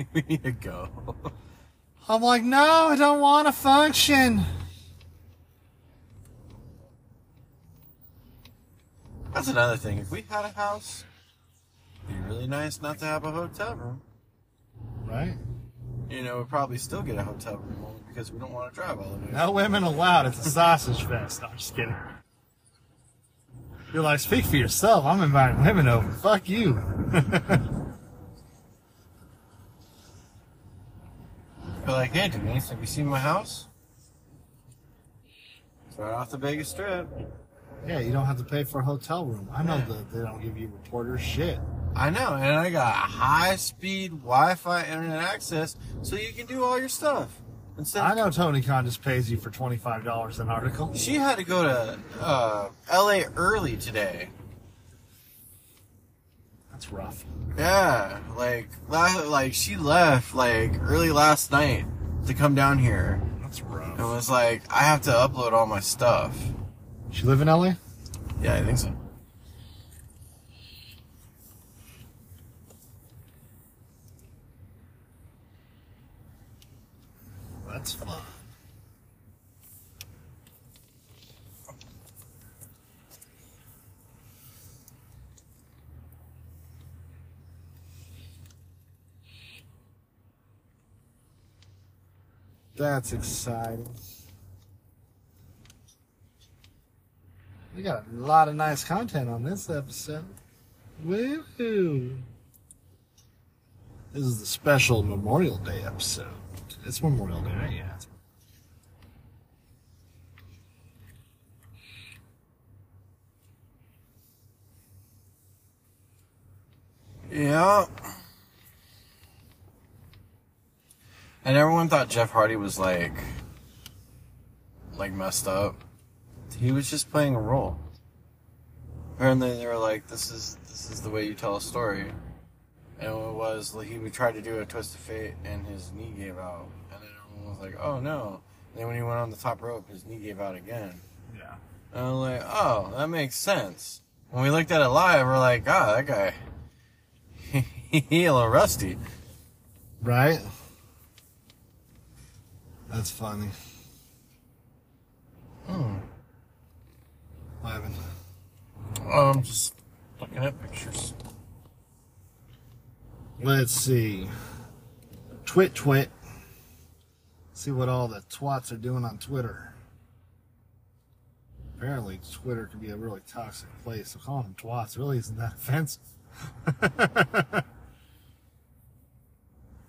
we need to go. I'm like, no, I don't want to function. That's another thing. If we had a house, it'd be really nice not to have a hotel room. Right? You know, we'd probably still get a hotel room only because we don't want to drive all the way. No women allowed. It's a sausage fest. No, I'm just kidding. You're like, speak for yourself. I'm inviting women over. Fuck you. Be like, hey, Denise, have you seen my house? It's right off the Vegas Strip. yeah, you don't have to pay for a hotel room. I know that they don't give you reporters shit. I know, and I got high speed Wi Fi internet access so you can do all your stuff. Instead I know Tony Khan just pays you for $25 an article. She had to go to uh, LA early today. That's rough. Yeah, like like she left like early last night to come down here. That's rough. It was like I have to upload all my stuff. She live in LA? Yeah, I think so. That's fun. That's exciting. We got a lot of nice content on this episode. Woohoo! This is the special Memorial Day episode. It's Memorial Day, right? Yeah. Yeah. And everyone thought Jeff Hardy was like like messed up. He was just playing a role. Apparently they were like, This is this is the way you tell a story. And it was like he would try to do a twist of fate and his knee gave out. And then everyone was like, Oh no. And then when he went on the top rope his knee gave out again. Yeah. And I'm like, Oh, that makes sense. When we looked at it live, we're like, ah, that guy he a little rusty. Right? That's funny. Hmm. What happened? I'm just looking at pictures. Let's see. Twit twit. See what all the twats are doing on Twitter. Apparently, Twitter can be a really toxic place, so calling them twats really isn't that offensive.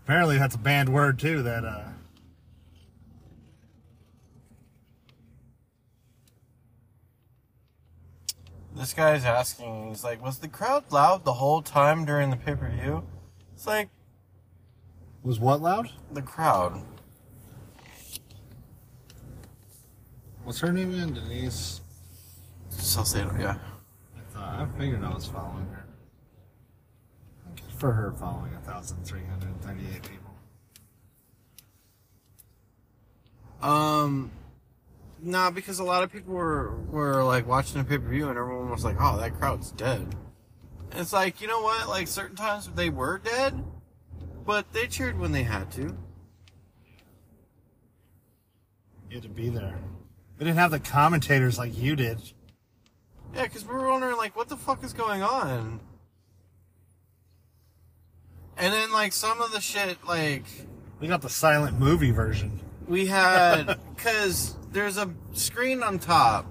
Apparently, that's a banned word too. That uh, This guy's asking, he's like, was the crowd loud the whole time during the pay per view? It's like, was what loud? the crowd. What's her name again? Denise. Salcedo, yeah. I thought I figured I was following her. For her following 1,338 people. Um, nah, because a lot of people were, were like watching the pay per view and everyone was like, oh, that crowd's dead. And it's like, you know what? Like, certain times they were dead, but they cheered when they had to. You had to be there. They didn't have the commentators like you did. Yeah, because we were wondering, like, what the fuck is going on? And then, like, some of the shit, like, We got the silent movie version. we had, because there's a screen on top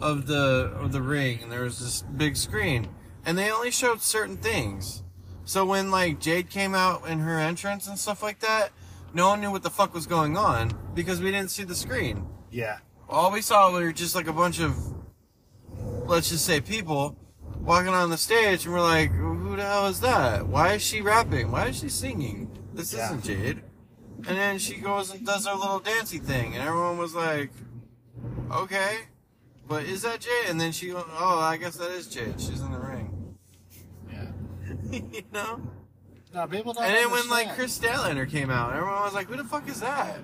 of the of the ring, and there was this big screen, and they only showed certain things. So when like Jade came out in her entrance and stuff like that, no one knew what the fuck was going on because we didn't see the screen. Yeah. All we saw were just like a bunch of, let's just say, people walking on the stage, and we're like, who the hell is that? Why is she rapping? Why is she singing? This Yeah. isn't Jade. And then she goes and does her little dancey thing, and everyone was like, okay, but is that Jade? And then she, oh, I guess that is Jade. She's in the ring. Yeah. you know? No, people don't And then when like. Kris Statlander came out, everyone was like, who the fuck is that?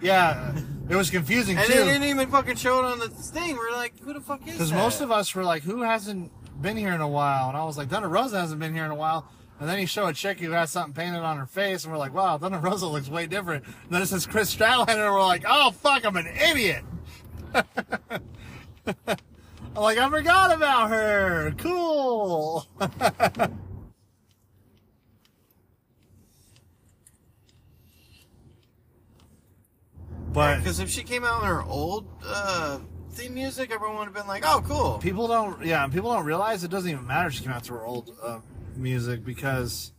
Yeah, it was confusing And too. they didn't even fucking show it on the thing. We're like, who the fuck is that? Because most of us were like, who hasn't been here in a while? And I was like, Thunder Rosa hasn't been here in a while. And then he showed a chick who has something painted on her face, and we're like, wow, Thunder Rosa looks way different. And then it says Kris Statlander, and we're like, oh, fuck, I'm an idiot. I'm like, I forgot about her. Cool. but Because if she came out in her old uh, theme music, everyone would have been like, "Oh, cool." people don't yeah people don't realize it doesn't even matter if she came out to her old uh, music because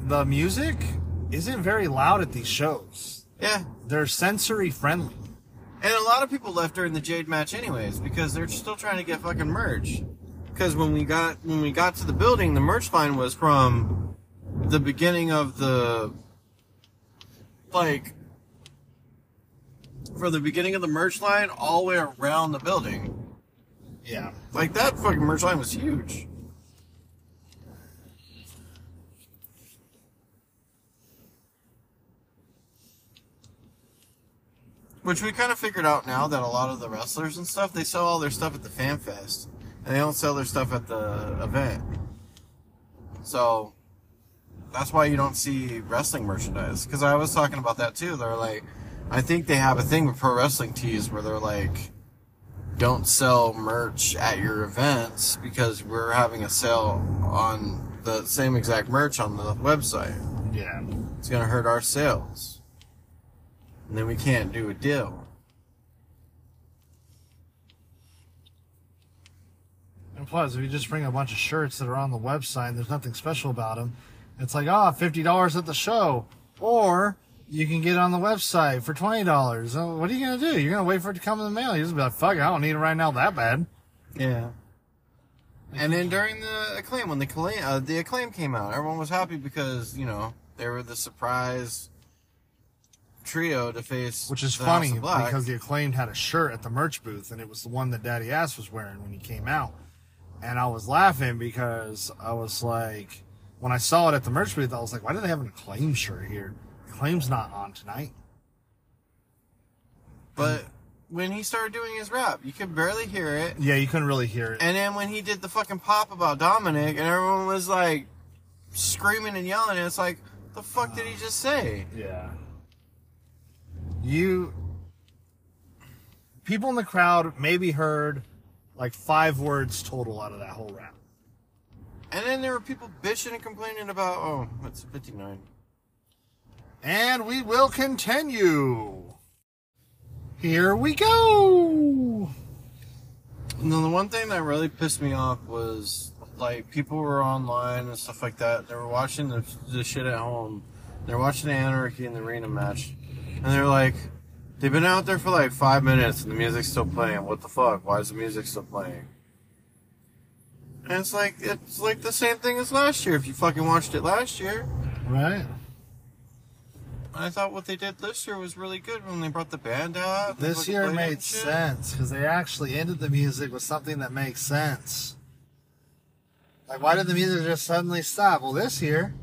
the music isn't very loud at these shows Yeah, they're sensory friendly and a lot of people left during the Jade match, anyways, because they're still trying to get fucking merch. Because when we got when we got to the building, the merch line was from the beginning of the like from the beginning of the merch line all the way around the building. yeah Like that fucking merch line was huge. Which we kind of figured out now that a lot of the wrestlers and stuff, they sell all their stuff at the fan fest. And they don't sell their stuff at the event. So that's why you don't see wrestling merchandise. Because I was talking about that too. They're like, I think they have a thing with pro wrestling tees where they're like, don't sell merch at your events because we're having a sale on the same exact merch on the website. yeah It's going to hurt our sales. And then we can't do a deal. and plus if you just bring a bunch of shirts that are on the website and there's nothing special about them it's like oh $50 at the show or you can get it on the website for $20 oh, what are you going to do you're going to wait for it to come in the mail you're just be like fuck it, i don't need it right now that bad Yeah. And then during the acclaim, when the acclaim, uh, the acclaim came out, everyone was happy because you know they were the surprise trio to face. Which is the House funny of Black. because the acclaimed had a shirt at the merch booth and it was the one that Daddy Ass was wearing when he came out. And I was laughing because I was like, when I saw it at the merch booth, I was like, why do they have an acclaim shirt here? Acclaim's not on tonight. but when he started doing his rap, you could barely hear it. Yeah, you couldn't really hear it. And then when he did the fucking pop about Dominic, and everyone was like screaming and yelling, and it's like, the fuck did he just say? Yeah. You. People in the crowd maybe heard like five words total out of that whole rap. And then there were people bitching and complaining about, oh, it's 59. And we will continue. Here we go. And then the one thing that really pissed me off was like people were online and stuff like that. They were watching the, the shit at home. They're watching the Anarchy in the arena match, and they're like, they've been out there for like five minutes and the music's still playing. What the fuck? Why is the music still playing? And it's like it's like the same thing as last year. If you fucking watched it last year, Right. I thought what they did this year was really good when they brought the band out. This year made sense because they actually ended the music with something that makes sense. Like, why did the music just suddenly stop? Well, this year,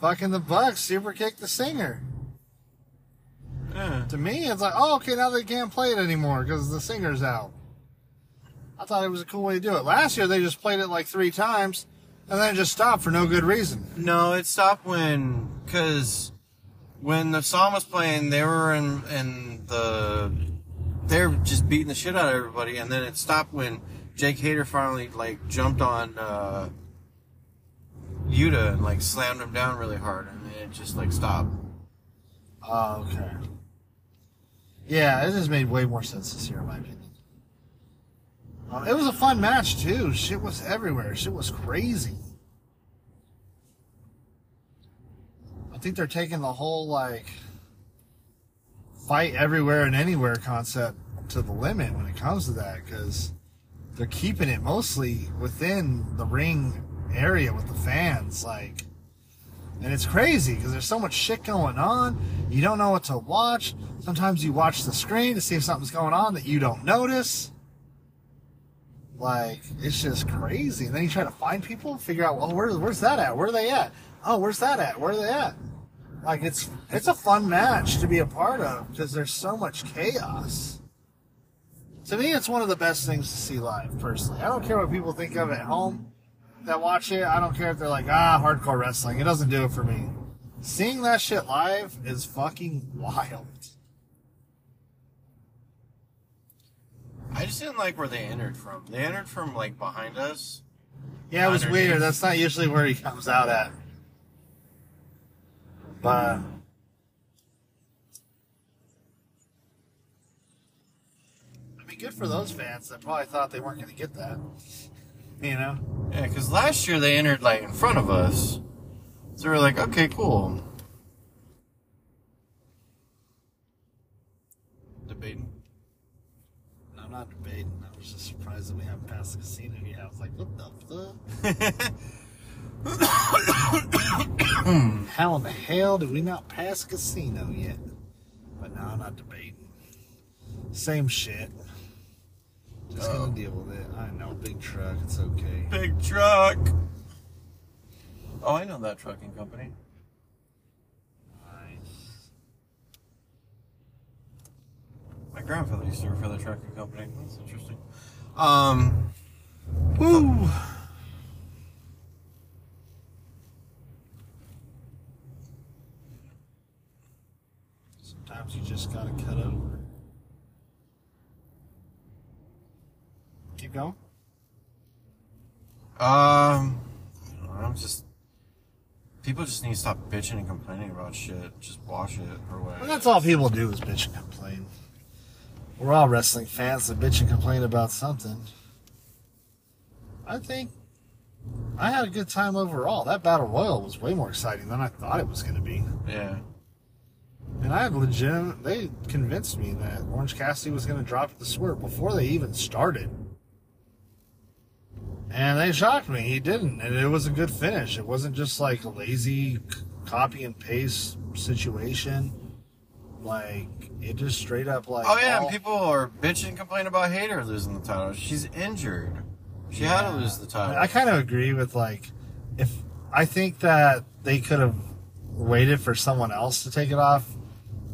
fucking the Bucks super kicked the singer. Yeah. To me, it's like, oh, okay, now they can't play it anymore because the singer's out. I thought it was a cool way to do it. Last year, they just played it like three times and then it just stopped for no good reason. No, it stopped when, cause when the song was playing, they were in, in the, they were just beating the shit out of everybody, and then it stopped when Jake Hager finally like jumped on uh, Yuta and like slammed him down really hard, and it just like stopped. Oh, okay. Yeah, it just made way more sense this year, in my opinion. Um, it was a fun match too. Shit was everywhere. Shit was crazy. I think they're taking the whole like fight everywhere and anywhere concept to the limit when it comes to that because they're keeping it mostly within the ring area with the fans. Like, and it's crazy because there's so much shit going on. You don't know what to watch. Sometimes you watch the screen to see if something's going on that you don't notice. Like, it's just crazy. And then you try to find people, figure out, well, where, where's that at? Where are they at? Oh, where's that at? Where are they at? Like, it's it's a fun match to be a part of because there's so much chaos. To me, it's one of the best things to see live, personally. I don't care what people think of at home that watch it. I don't care if they're like, ah, hardcore wrestling. It doesn't do it for me. Seeing that shit live is fucking wild. I just didn't like where they entered from. They entered from like behind us. Yeah, it was Underneath. weird. That's not usually where he comes out at. But I mean, good for those fans that probably thought they weren't going to get that. You know? Yeah, because last year they entered like in front of us, so we were like, okay, cool. Debating. No, I'm not debating. I was just surprised that we haven't passed the casino yet. I was like, what the fuck? How in the hell did we not pass casino yet? But no, I'm not debating. Same shit. Just gonna deal with it. I know, big truck. It's okay. Big truck. Oh, I know that trucking company. Nice. My grandfather used to work for the trucking company. That's interesting. Um, woo. Sometimes you just gotta cut over. Keep going. Um, I'm just. People just need to stop bitching and complaining about shit. Just watch it or whatever. Well, that's all people do is bitch and complain. We're all wrestling fans that bitch and complain about something. I think I had a good time overall. That battle royal was way more exciting than I thought it was going to be. Yeah. And I legitimate. They convinced me that Orange Cassidy was going to drop the swerve before they even started. And they shocked me. He didn't, and it was a good finish. It wasn't just like a lazy copy and paste situation. Like it just straight up like. Oh yeah, and all- people are bitching and complaining about Hayter losing the title. She's injured. She had to lose the title. I kind of agree with like, if I think that they could have waited for someone else to take it off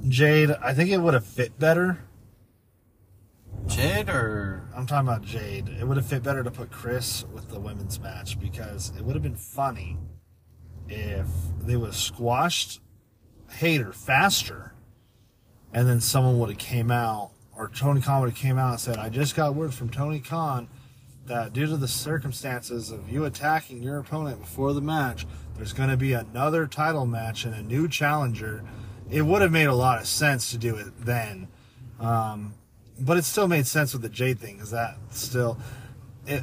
Jade. I think it would have fit better. Jade or I'm talking about Jade. It would have fit better to put Kris with the women's match because it would have been funny if they would have squashed Hayter faster, and then someone would have came out or Tony Khan would have came out and said, "I just got word from Tony Khan that due to the circumstances of you attacking your opponent before the match, there's going to be another title match and a new challenger. It would have made a lot of sense to do it then. Um, but it still made sense with the Jade thing because that still, it,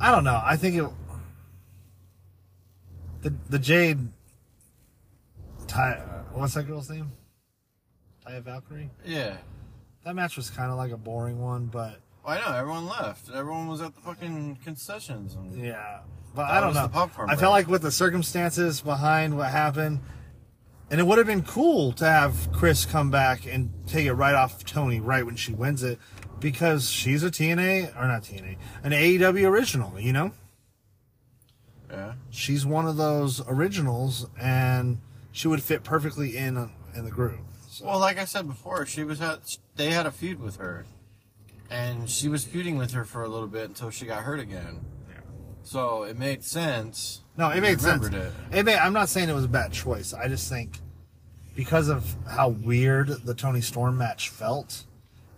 I don't know. I think it, the the Jade, Ty, what's that girl's name? Taya Valkyrie. Yeah. That match was kind of like a boring one, but Well, I know everyone left. Everyone was at the fucking concessions. And yeah. But I don't know. I break. felt like with the circumstances behind what happened, and it would have been cool to have Kris come back and take it right off Toni right when she wins it, because she's a TNA or not TNA, an AEW original. You know, yeah. she's one of those originals, and she would fit perfectly in in the group. So, Well, like I said before, she was at, they had a feud with her, and she was feuding with her for a little bit until she got hurt again. Yeah. So it made sense. No, it made sense. It. It made, I'm not saying it was a bad choice. I just think because of how weird the Toni Storm match felt,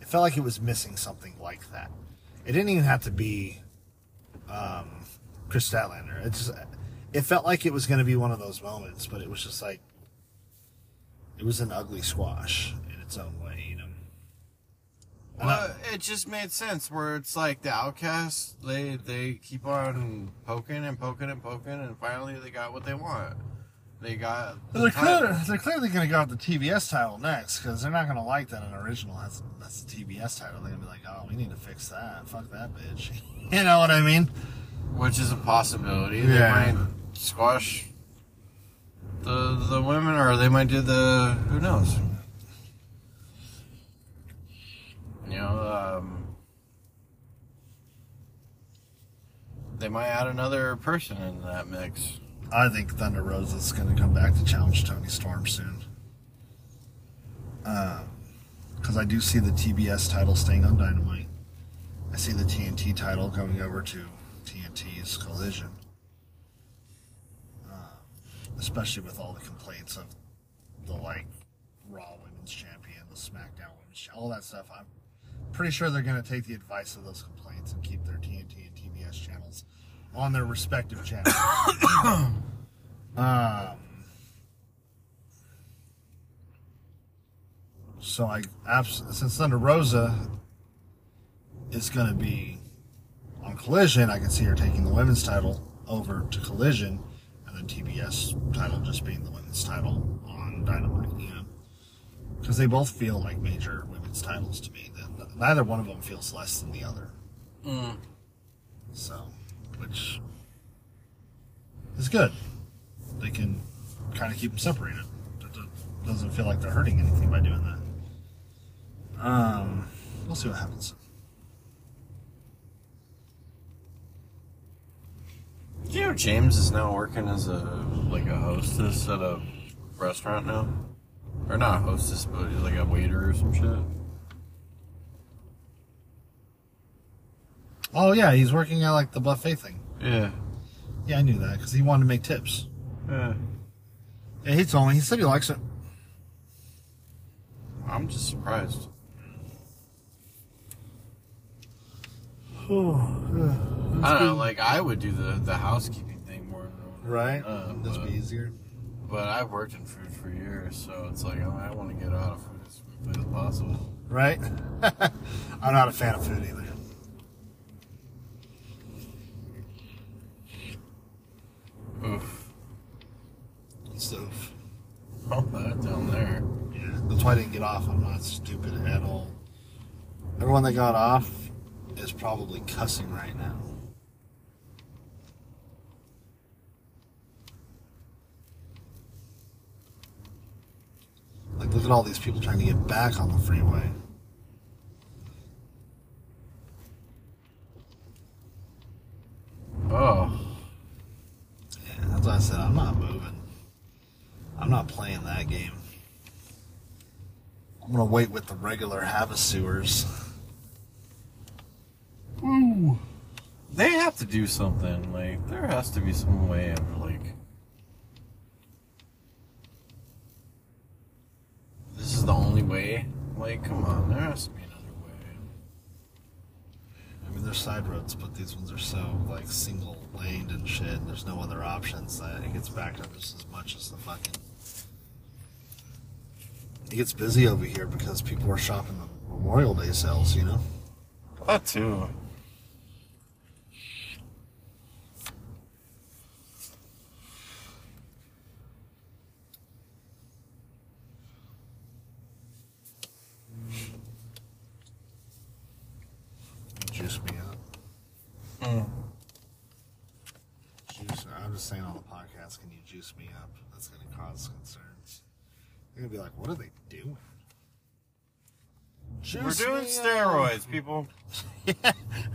it felt like it was missing something like that. It didn't even have to be um, Kris Statlander. It just it felt like it was going to be one of those moments, but it was just like it was an ugly squash in its own way, know. It just made sense where it's like the outcasts, they they keep on poking and poking and poking, and finally they got what they want. They got. the They're, clear, they're clearly going to go out the TBS title next because they're not going to like that an original has that's the TBS title. They're going to be like, oh, we need to fix that. Fuck that bitch. you know what I mean? which is a possibility. Yeah. They might squash the the women, or they might do the who knows. You know, um, they might add another person in that mix. I think Thunder Rosa is going to come back to challenge Toni Storm soon. Because I do see the TBS title staying on Dynamite. I see the TNT title going over to TNT's Collision. Uh, especially with all the complaints of the like Raw Women's Champion, the SmackDown Women's Champion, all that stuff. I'm pretty sure they're going to take the advice of those complaints and keep their TNT and TBS channels on their respective channels. um, so I since Thunder Rosa is going to be on Collision, I can see her taking the women's title over to Collision, and the TBS title just being the women's title on Dynamite. You know, because they both feel like major women's titles to me. That neither one of them feels less than the other. Mm. So, which is good. They can kind of keep them separated. It doesn't feel like they're hurting anything by doing that. Um, we'll see what happens. You know James is now working as a like a hostess at a restaurant now, or not a hostess, but like a waiter or some shit. Oh yeah, he's working at like the buffet thing. Yeah. Yeah, I knew that because he wanted to make tips. Yeah. Yeah, he told me. He said he likes it. I'm just surprised. I don't know, like I would do the the housekeeping thing more than Right? Uh, this but- be easier. But I've worked in food for years, so it's like I, I want to get out of food as quickly as possible. Right? I'm not a fan of food either. Oof. Stove. Oh, that down there. Yeah, that's why I didn't get off. I'm not stupid at all. Everyone that got off is probably cussing right now. Like, look at all these people trying to get back on the freeway. Oh. That's why I said I'm not moving. I'm not playing that game. I'm gonna wait with the regular Havasuers. Ooh. They have to do something. Like there has to be some way of like. This is the only way. Like, come on, there has to be another way. I mean, they're side roads, but these ones are so like single laned and shit. And there's no other options that it gets backed up just as much as the fucking. It gets busy over here because people are shopping the Memorial Day sales, you know. That too. Juice me up. Mm. Juice. Just saying on the podcast, can you juice me up? That's going to cause concerns. They're going to be like, what are they doing? We're doing me up. steroids, people. Yeah,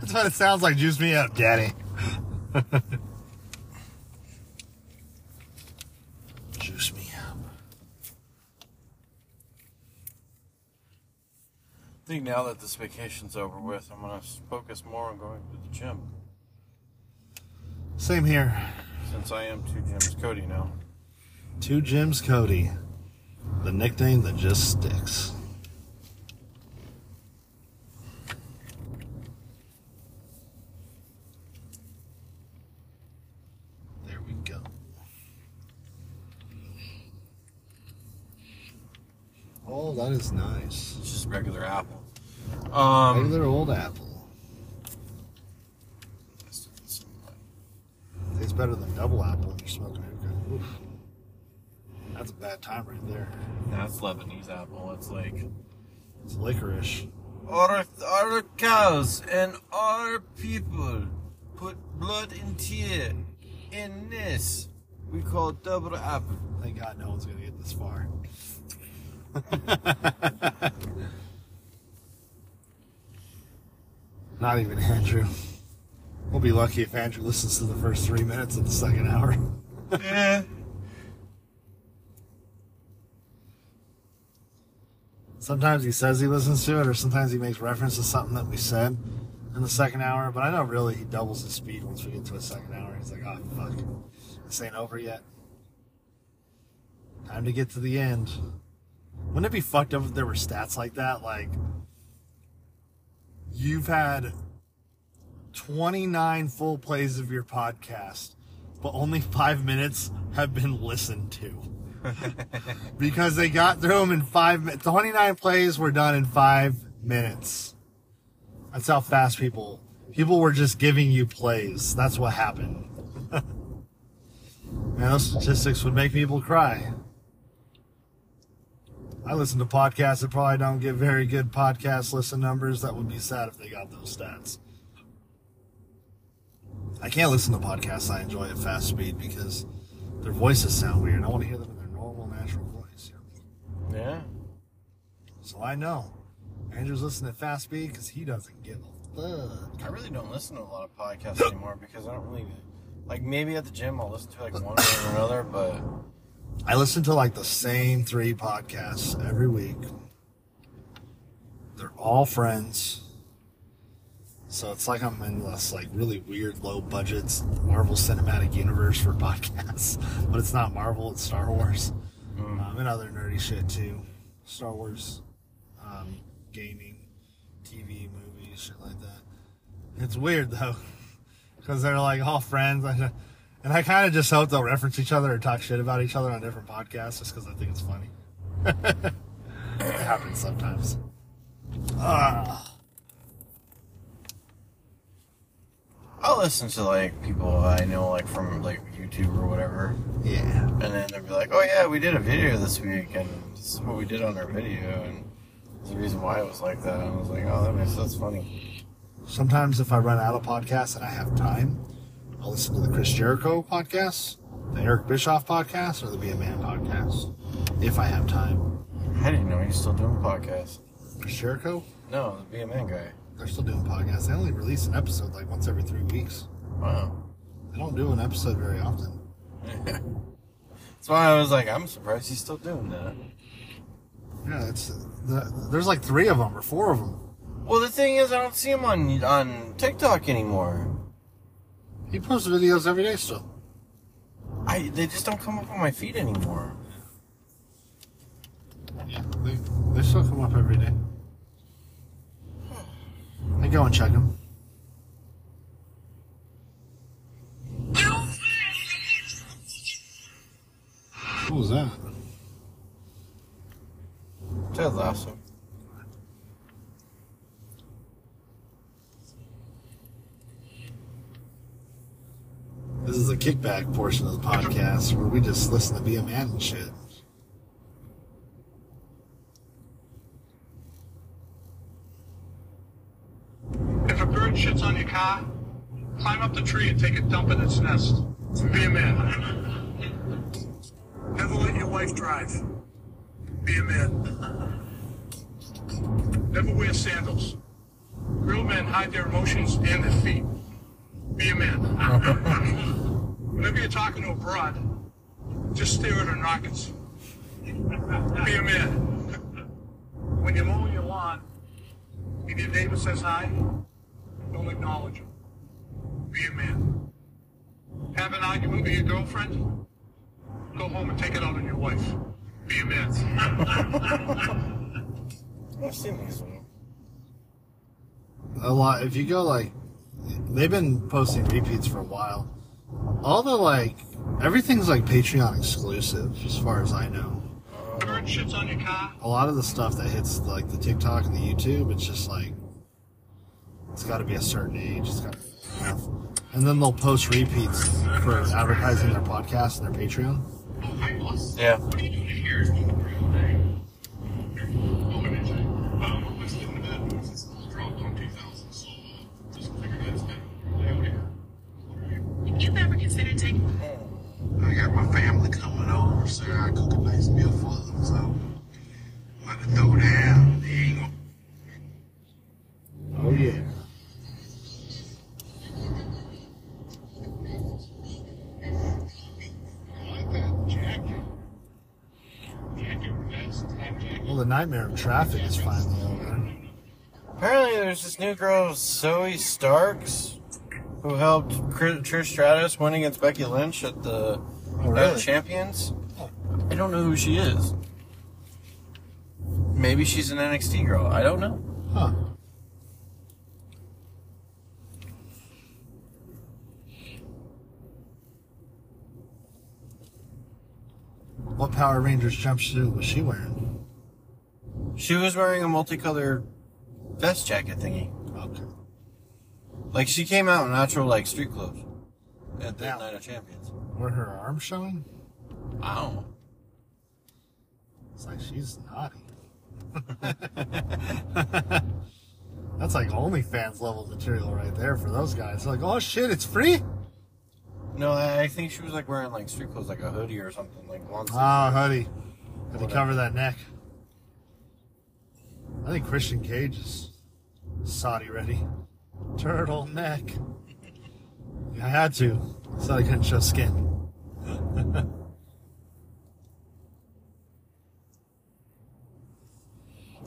that's what it sounds like. Juice me up, daddy. Juice me up. I think now that this vacation's over with, I'm gonna focus more on going to the gym. Same here. Since I am two Jim's Cody now. Two Jims Cody. The nickname that just sticks. There we go. Oh, that is nice. It's just regular apple. Um, Regular old apple. Tastes better than double apple when you're smoking hookah. Oof. That's a bad time right there. that's Lebanese apple. It's like It's licorice. our our cows and our people put blood and tear in this. We call double apple. Thank God no one's gonna get this far. Not even Andrew. We'll be lucky if Andrew listens to the first three minutes of the second hour. yeah. Sometimes he says he listens to it, or sometimes he makes reference to something that we said in the second hour. But I know really he doubles his speed once we get to a second hour. He's like, oh, fuck. This ain't over yet. Time to get to the end. Wouldn't it be fucked up if there were stats like that? Like, you've had 29 full plays of your podcast, but only five minutes have been listened to because they got through them in five minutes. 29 plays were done in five minutes. That's how fast people people were just giving you plays. That's what happened. Man, those statistics would make people cry. I listen to podcasts that probably don't get very good podcast listen numbers. That would be sad if they got those stats. I can't listen to podcasts I enjoy at fast speed because their voices sound weird. I want to hear them in their normal, natural voice. Yeah. So I know. Andrew's listening at fast speed because he doesn't give a fuck. I really don't listen to a lot of podcasts anymore because I don't really like. Maybe at the gym I'll listen to like one or another, but I listen to like the same three podcasts every week. They're all friends. So it's like I'm in this like really weird low budget Marvel Cinematic Universe for podcasts. But it's not Marvel, it's Star Wars. Um, and other nerdy shit too. Star Wars, um, gaming, TV, movies, shit like that. It's weird though. Because they're like all friends. And I kind of just hope they'll reference each other or talk shit about each other on different podcasts just because I think it's funny. it happens sometimes. Ah. I'll listen to like people I know like from like YouTube or whatever, Yeah. and then they'll be like, "Oh yeah, we did a video this week, and this is what we did on our video, and the reason why it was like that." And I was like, "Oh, that makes that's funny." Sometimes if I run out of podcasts and I have time, I'll listen to the Chris Jericho podcast, the Eric Bischoff podcast, or the Be a Man podcast. If I have time. I didn't know he's still doing podcasts. Chris Jericho, No, the Be a Man guy. They're still doing podcasts. They only release an episode like once every three weeks. Wow. They don't do an episode very often. That's why I was like, I'm surprised he's still doing that. Yeah, it's uh, the, there's like three of them or four of them. Well, the thing is, I don't see him on on TikTok anymore. He posts videos every day still. I they just don't come up on my feed anymore. Yeah, they, they still come up every day. I go and check them. What was that? Ted Lasso. This is a kickback portion of the podcast where we just listen to BM and shit. Shits on your car, climb up the tree and take a dump in its nest. Be a man. Never let your wife drive. Be a man. Never wear sandals. Real men hide their emotions and their feet. Be a man. Whenever you're talking to a broad, just stare at her knockers. Be a man. When you're mowing your lawn, if your neighbor says hi, don't acknowledge them. Be a man. Have an argument with your girlfriend? Go home and take it out on your wife. Be a man. I've seen this one. A lot. If you go like, they've been posting repeats for a while. All the like, everything's like Patreon exclusive, as far as I know. Bird shits on your car. A lot of the stuff that hits like the TikTok and the YouTube, it's just like, it's got to be a certain age. It's got to be enough. And then they'll post repeats for advertising their podcast and their Patreon. Yeah. What you doing here? Oh, what did you? Um, I'm just getting to bed. Since it's dropped on 2000, so uh, just figured I'd spend a day over here. You ever considered taking I got my family coming over, so I cook a nice meal for them. So I'm about to throw down. They ain't gonna Oh yeah. I like that jacket. Jacket vest, hat jacket. Well, the nightmare of traffic is finally over. Apparently, there's this new girl, Zoey Starks, who helped Cri- Trish Stratus win against Becky Lynch at the oh, Night really? Champions. I don't know who she is. Maybe she's an NXT girl. I don't know. Huh. What Power Rangers jumpsuit was she wearing? She was wearing a multicolored vest jacket thingy. Okay. Like she came out in natural like street clothes at the Yeah. Night of Champions. Were her arms showing? I don't know. It's like she's naughty. That's like OnlyFans level material right there for those guys. Like, oh shit, it's free? No, I I think she was like wearing like street clothes, like a hoodie or something, like long sleeve. Ah, hoodie. Had to Whatever. cover that neck. I think Christian Cage is Saudi ready. Turtle neck. I had to. So I couldn't show skin.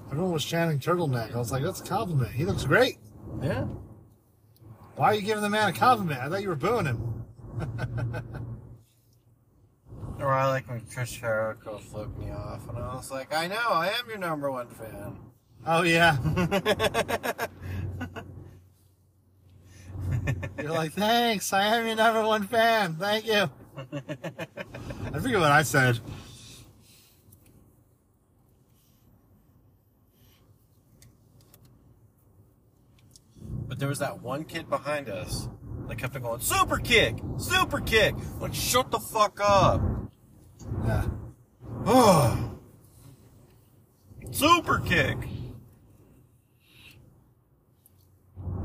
Everyone was chanting turtleneck. I was like, that's a compliment. He looks great. yeah. Why are you giving the man a compliment? I thought you were booing him. Or I like when Trish Jericho flipped me off, and I was like, I know, I am your number one fan. Oh, yeah. You're like, thanks. I am your number one fan. Thank you. I forget what I said. But there was that one kid behind us that kept on going, super kick, super kick. Like, shut the fuck up. Yeah. Oh. super kick.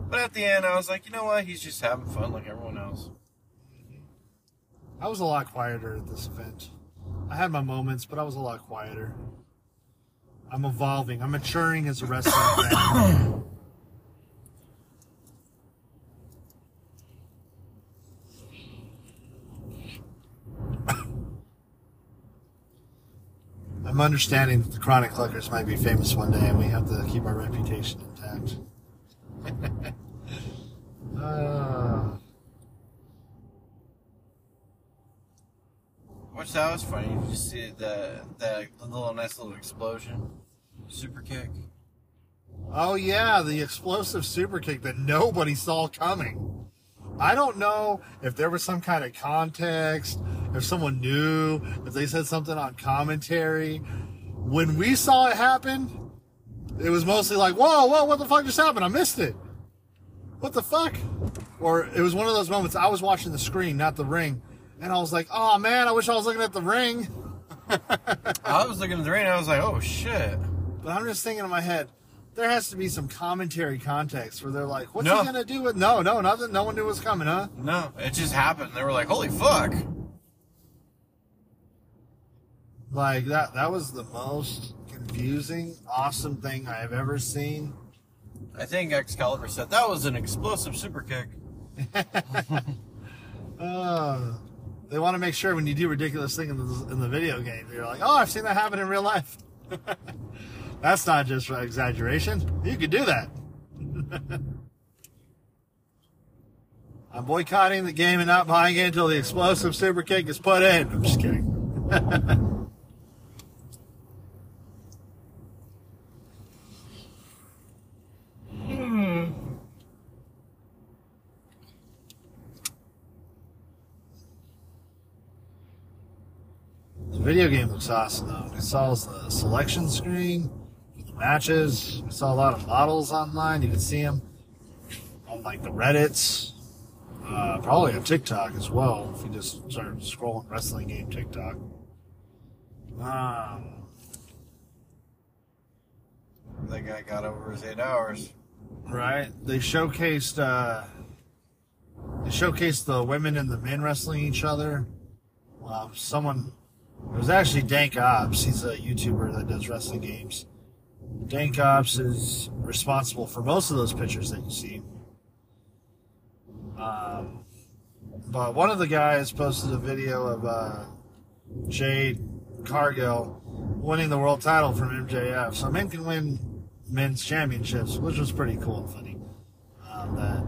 But at the end, I was like, you know what? He's just having fun like everyone else. I was a lot quieter at this event. I had my moments, but I was a lot quieter. I'm evolving. I'm maturing as a wrestling fan. I'm understanding that the Chronic Cluckers might be famous one day, and we have to keep our reputation intact. Uh, Which that was funny. You just see the, the little nice little explosion. Super kick. Oh yeah, the explosive super kick that nobody saw coming. I don't know if there was some kind of context, if someone knew, if they said something on commentary. When we saw it happen, it was mostly like, whoa, whoa, what the fuck just happened? I missed it. What the fuck? Or it was one of those moments I was watching the screen, not the ring. And I was like, oh man, I wish I was looking at the ring. I was looking at the ring and I was like, oh shit. But I'm just thinking in my head, there has to be some commentary context where they're like, what's No. he gonna do with no, no, nothing no one knew what was coming, huh? No, it just happened. They were like, holy fuck. Like that that was the most confusing, awesome thing I have ever seen. I think Excalibur said that was an explosive super kick. Uh, they want to make sure when you do ridiculous things in the, in the video game, you're like, oh, I've seen that happen in real life. That's not just for exaggeration. You could do that. I'm boycotting the game and not buying it until the explosive super kick is put in. I'm just kidding. The video game looks awesome though. It installs the selection screen, the matches. I saw a lot of models online. You can see them on like the Reddits, uh, probably on TikTok as well. If you just start scrolling wrestling game TikTok. Um, That guy got over his eight hours. right? They showcased uh, they showcased the women and the men wrestling each other. Um, someone it was actually Dank Ops. He's a YouTuber that does wrestling games. Dank Ops is responsible for most of those pictures that you see. Um, but one of the guys posted a video of uh, Jade Cargill winning the world title from MJF. So men can win men's championships, which was pretty cool and funny. Um, that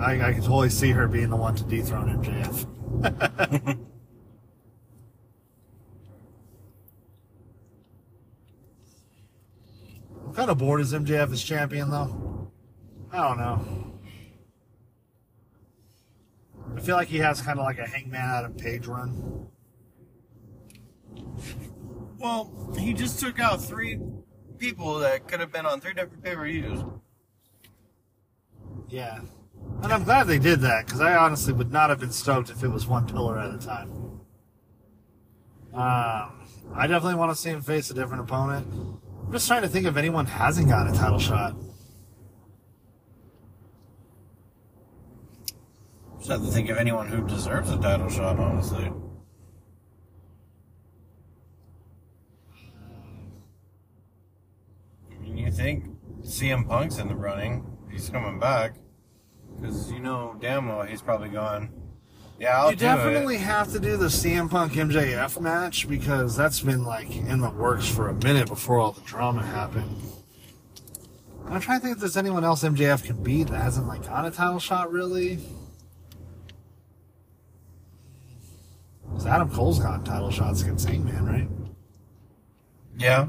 I, I could totally see her being the one to dethrone MJF. I'm kind of bored as MJF as champion, though. I don't know. I feel like he has kind of like a Hangman Adam Page run. Well, he just took out three people that could have been on three different pay per views. Yeah. And I'm glad they did that because I honestly would not have been stoked if it was one pillar at a time. Um, I definitely want to see him face a different opponent. I'm just trying to think if anyone hasn't got a title shot. Just have to think of anyone who deserves a title shot, honestly. I mean, you think CM Punk's in the running? He's coming back. Because you know damn well he's probably gone. Yeah, I'll you definitely it. have to do the CM Punk MJF match because that's been like in the works for a minute before all the drama happened. I'm trying to think if there's anyone else MJF can beat that hasn't like got a title shot really. Because Adam Cole's gotten title shots against Hangman, right? Yeah.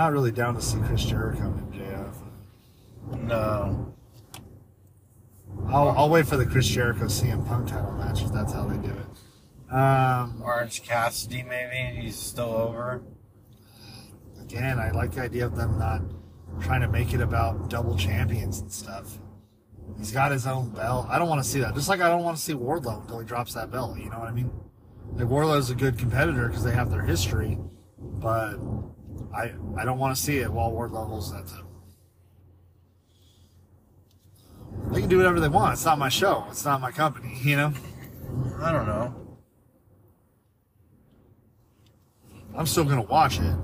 Not really down to see Chris Jericho and MJF. No. I'll, I'll wait for the Chris Jericho CM Punk title match if that's how they do it. Um, Orange Cassidy, maybe he's still over. again, I like the idea of them not trying to make it about double champions and stuff. He's got his own belt. I don't want to see that. Just like I don't want to see Wardlow until he drops that belt. You know what I mean? Like Wardlow's a good competitor because they have their history, but I I don't want to see it while Ward holds that title. They can do whatever they want. It's not my show. It's not my company. You know. I don't know. I'm still gonna watch it.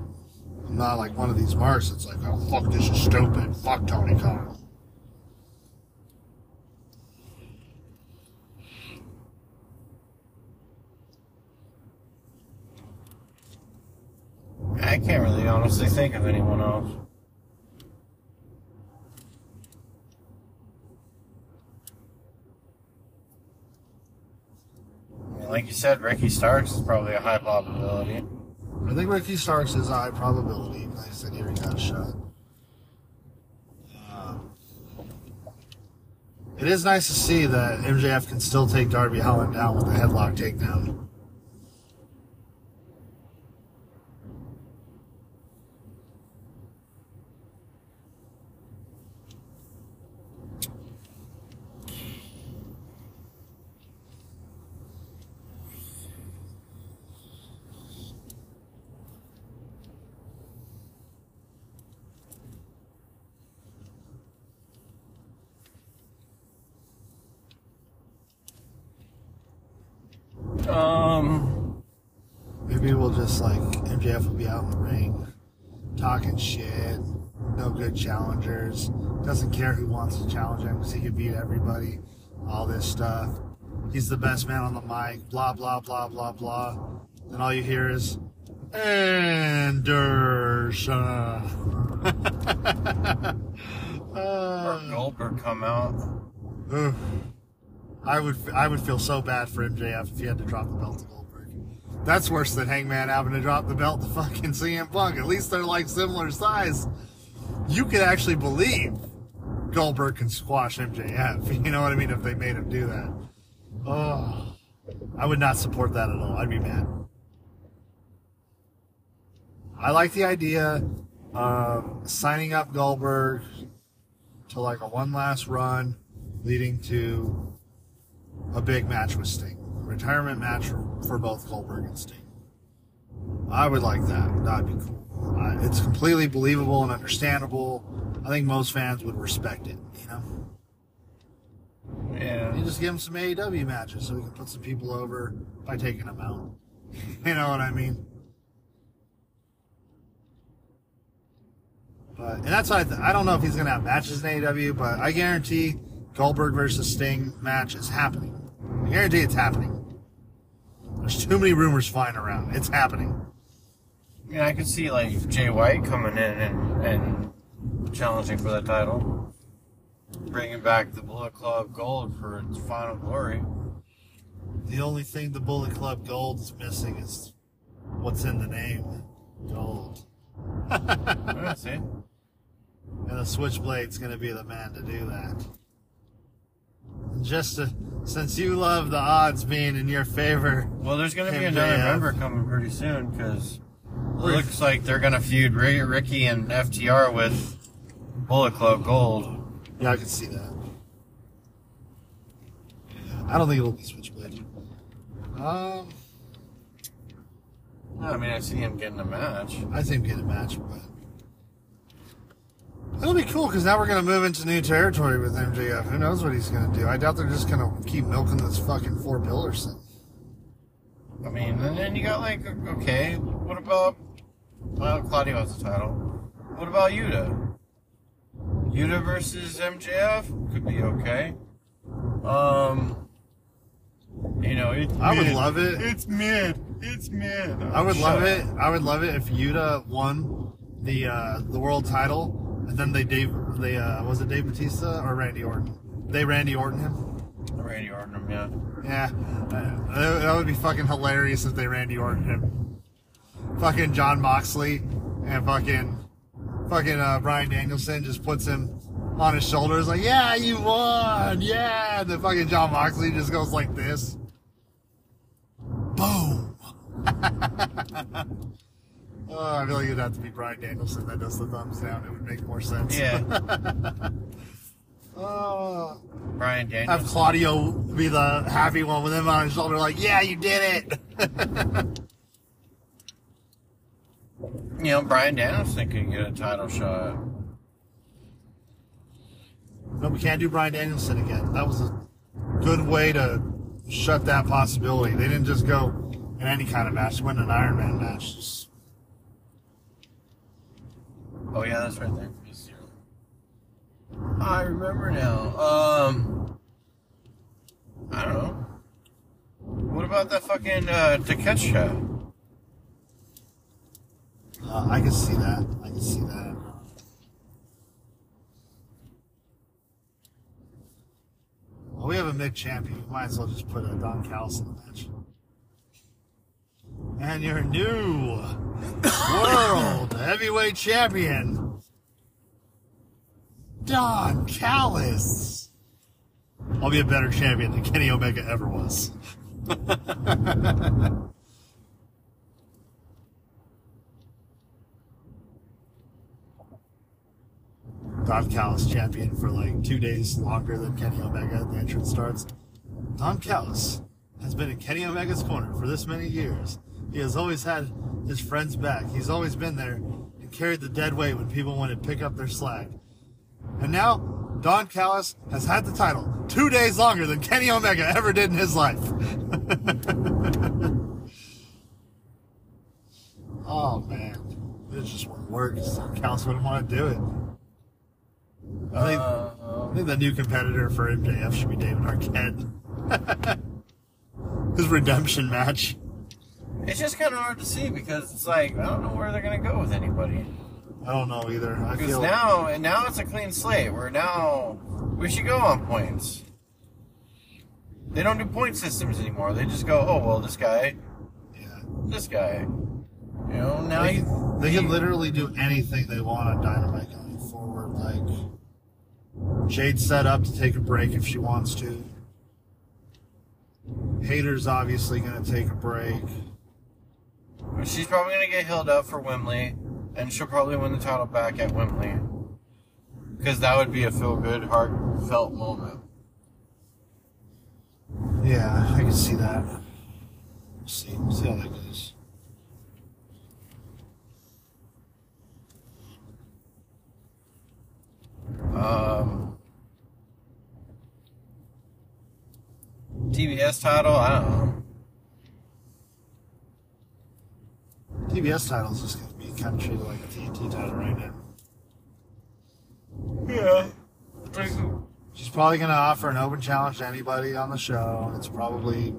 I'm not like one of these marks that's like, oh fuck, this is stupid. Fuck Tony Khan. I can't really honestly think of anyone else. Like you said, Ricky Starks is probably a high probability. I think Ricky Starks is a high probability. Like I said, he got a shot. Uh, it is nice to see that MJF can still take Darby Allin down with a headlock takedown. Um, Maybe we'll just like MJF will be out in the ring, talking shit. No good challengers. Doesn't care who wants to challenge him because he can beat everybody. All this stuff. He's the best man on the mic. Blah blah blah blah blah. Then all you hear is Anderson. or Uh, Goldberg come out. Oof. I would I would feel so bad for MJF if he had to drop the belt to Goldberg. That's worse than Hangman having to drop the belt to fucking CM Punk. At least they're like similar size. You could actually believe Goldberg can squash MJF. You know what I mean? If they made him do that. Oh, I would not support that at all. I'd be mad. I like the idea of signing up Goldberg to like a one last run leading to a big match with Sting. Retirement match for, both Goldberg and Sting. I would like that. That'd be cool. Uh, it's completely believable and understandable. I think most fans would respect it, you know? Yeah. You just give them some AEW matches so we can put some people over by taking them out. you know what I mean? But and that's why I, th- I don't know if he's gonna have matches in AEW, but I guarantee Goldberg versus Sting match is happening. I guarantee it's happening. There's too many rumors flying around. It's happening. Yeah, I could see like Jay White coming in and, and challenging for the title, bringing back the Bullet Club Gold for its final glory. The only thing the Bullet Club Gold is missing is what's in the name, gold. Yeah, see, And the Switchblade's going to be the man to do that. Just to, since you love the odds being in your favor, well, there's going to be another member coming pretty soon because it looks like they're going to feud Ricky and FTR with Bullet Club Gold. yeah, I can see that. I don't think it'll be Switchblade. Um, I mean, I see him getting a match. I think get a match, but it'll be cool because now we're gonna move into new territory with MJF. Who knows what he's gonna do? I doubt they're just gonna keep milking this fucking four pillars thing. I mean, and then you got like, okay, what about? Well, Claudio has the title. What about Yuta? Yuta versus MJF could be okay. Um, you know, it's I would love it. It's mid. It's mid. I would love up. it. I would love it if Yuta won the uh, the world title, and then they Dave they uh, was it Dave Batista or Randy Orton? They Randy Orton him. Randy Orton, him, yeah. Yeah, uh, that would be fucking hilarious if they Randy Orton him. Fucking Jon Moxley and fucking fucking uh, Bryan Danielson just puts him on his shoulders like, yeah, you won, yeah. And then fucking Jon Moxley just goes like this. Boom. oh, I feel like it'd have to be Bryan Danielson that does the thumbs down. It would make more sense. Yeah. Oh. Bryan Danielson. Have Claudio be the happy one with him on his shoulder, like, yeah, you did it. You know, Bryan Danielson could get a title shot. no, we can't do Bryan Danielson again. That was a good way to shut that possibility. They didn't just go in any kind of match, went an Iron Man match. Just, Oh yeah, that's right there. I remember now. Um, I don't know. What about that fucking uh, uh, I can see that. I can see that. Well, we have a mid champion. We might as well just put a Don Callis in the match. And your new world heavyweight champion, Don Callis. I'll be a better champion than Kenny Omega ever was. Don Callis champion for like two days longer than Kenny Omega. The entrance starts. Don Callis has been in Kenny Omega's corner for this many years. He has always had his friends back. He's always been there and carried the dead weight when people wanted to pick up their slack. And now, Don Callis has had the title two days longer than Kenny Omega ever did in his life. oh man, this just wouldn't work. Callis wouldn't want to do it. I think, I think the new competitor for MJF should be David Arquette. His redemption match. It's just kind of hard to see because it's like I don't know where they're gonna go with anybody. I don't know either. I Because feel now and now it's a clean slate. We're now we should go on points. They don't do point systems anymore. They just go, oh well, this guy, yeah. this guy. You know, now They, you, they can literally do anything they want on Dynamite going forward. Like Jade's set up to take a break if she wants to. Hayter's obviously going to take a break. She's probably gonna get held up for Wembley, and she'll probably win the title back at Wembley. Because that would be a feel good, heartfelt moment. Yeah, I can see that. We'll see. We'll see how that goes. Um, TBS title, I don't know. TBS title's just going to be kind of treated like a TNT title right now. Yeah. She's probably going to offer an open challenge to anybody on the show, it's probably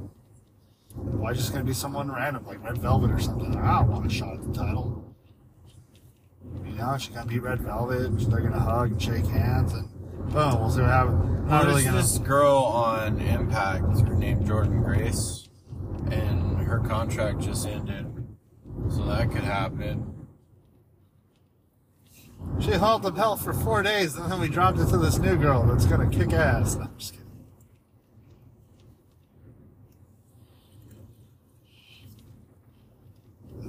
why just going to be someone random like Red Velvet or something. I don't want a shot at the title. You know, she's going to beat Red Velvet. They're going to hug and shake hands, and boom, we'll see what happens. Not Well, really there's going this to. girl on Impact, her name Jordynne Grace, and her contract just ended, so that could happen. She hauled the belt for four days, and then we dropped it to this new girl that's to kick ass. I'm just kidding.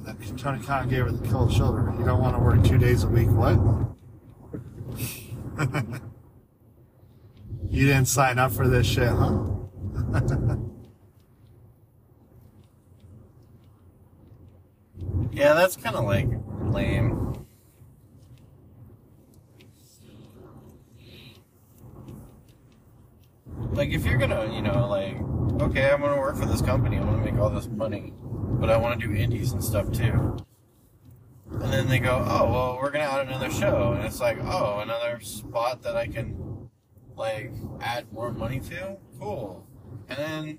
Then Tony Khan gave her the cold shoulder. You don't want to work two days a week. What? you didn't sign up for this shit, huh? Yeah, that's kind of like lame. Like, if you're gonna, you know, like, okay, I'm gonna work for this company, I'm gonna make all this money, but I wanna do indies and stuff too. And then they go, oh, well, we're gonna add another show. And it's like, oh, another spot that I can, like, add more money to? Cool. And then.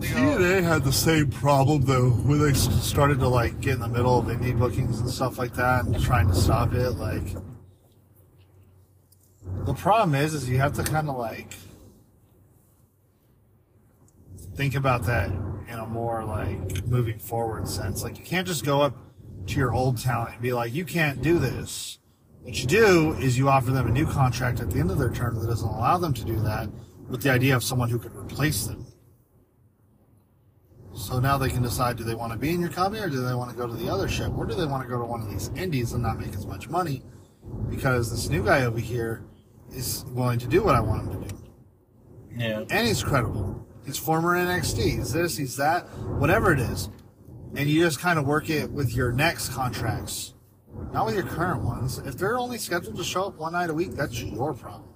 TNA had the same problem though when they started to like get in the middle of indie bookings and stuff like that and trying to stop it. Like the problem is, is you have to kind of like think about that in a more like moving forward sense. Like you can't just go up to your old talent and be like, you can't do this. What you do is you offer them a new contract at the end of their term that doesn't allow them to do that with the idea of someone who could replace them. So now they can decide do they want to be in your company or do they want to go to the other ship or do they want to go to one of these indies and not make as much money because this new guy over here is willing to do what I want him to do. Yeah. And he's credible. He's former NXT. He's this, he's that, whatever it is. And you just kind of work it with your next contracts, not with your current ones. If they're only scheduled to show up one night a week, that's your problem.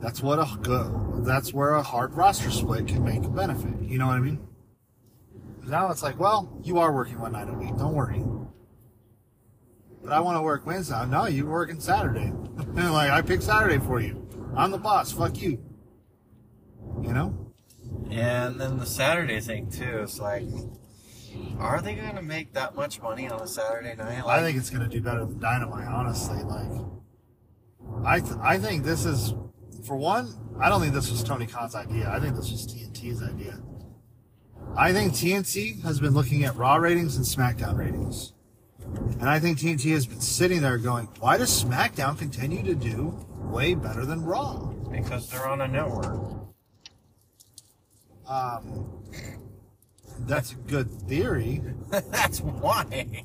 That's what a go. that's where a hard roster split can make a benefit. You know what I mean? Now it's like, well, you are working one night a week. Don't worry. But I want to work Wednesday. No, you're working Saturday. and like, I picked Saturday for you. I'm the boss. Fuck you. You know? And then the Saturday thing too. It's like, are they going to make that much money on a Saturday night? I think it's going to do better than Dynamite, honestly. Like, I, th- I think this is, for one, I don't think this was Tony Khan's idea. I think this was TNT's idea. I think TNT has been looking at Raw ratings and SmackDown ratings. And I think TNT has been sitting there going, why does SmackDown continue to do way better than Raw? Because they're on a network. Um, that's a good theory. That's why.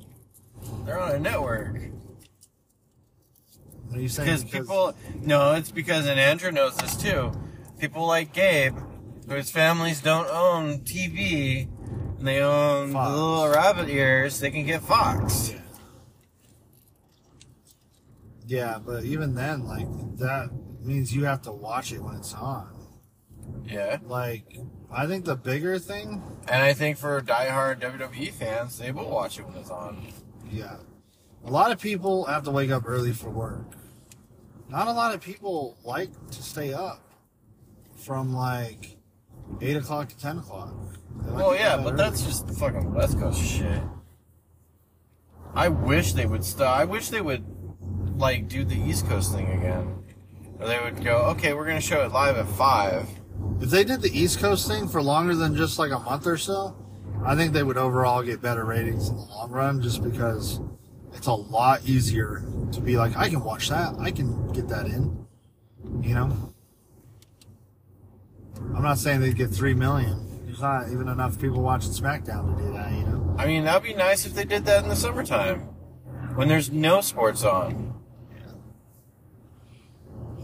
They're on a network. What are you saying? Because people, no, it's because, and Andrew knows this too. People like Gabe, whose families don't own TV, and they own the little rabbit ears, they can get Fox. Yeah, but even then, like, that means you have to watch it when it's on. Yeah. Like, I think the bigger thing, And I think for diehard WWE fans, they will watch it when it's on. yeah. A lot of people have to wake up early for work. Not a lot of people like to stay up from like 8 o'clock to 10 o'clock. Like Well, yeah, but early. that's just fucking West Coast shit. I wish they would stop. I wish they would, like, do the East Coast thing again. Or they would go, okay, we're going to show it live at 5. If they did the East Coast thing for longer than just like a month or so, I think they would overall get better ratings in the long run just because it's a lot easier to be like, I can watch that. I can get that in. You know? I'm not saying they'd get 3 million. There's not even enough people watching SmackDown to do that, you know? I mean, that'd be nice if they did that in the summertime. When there's no sports on.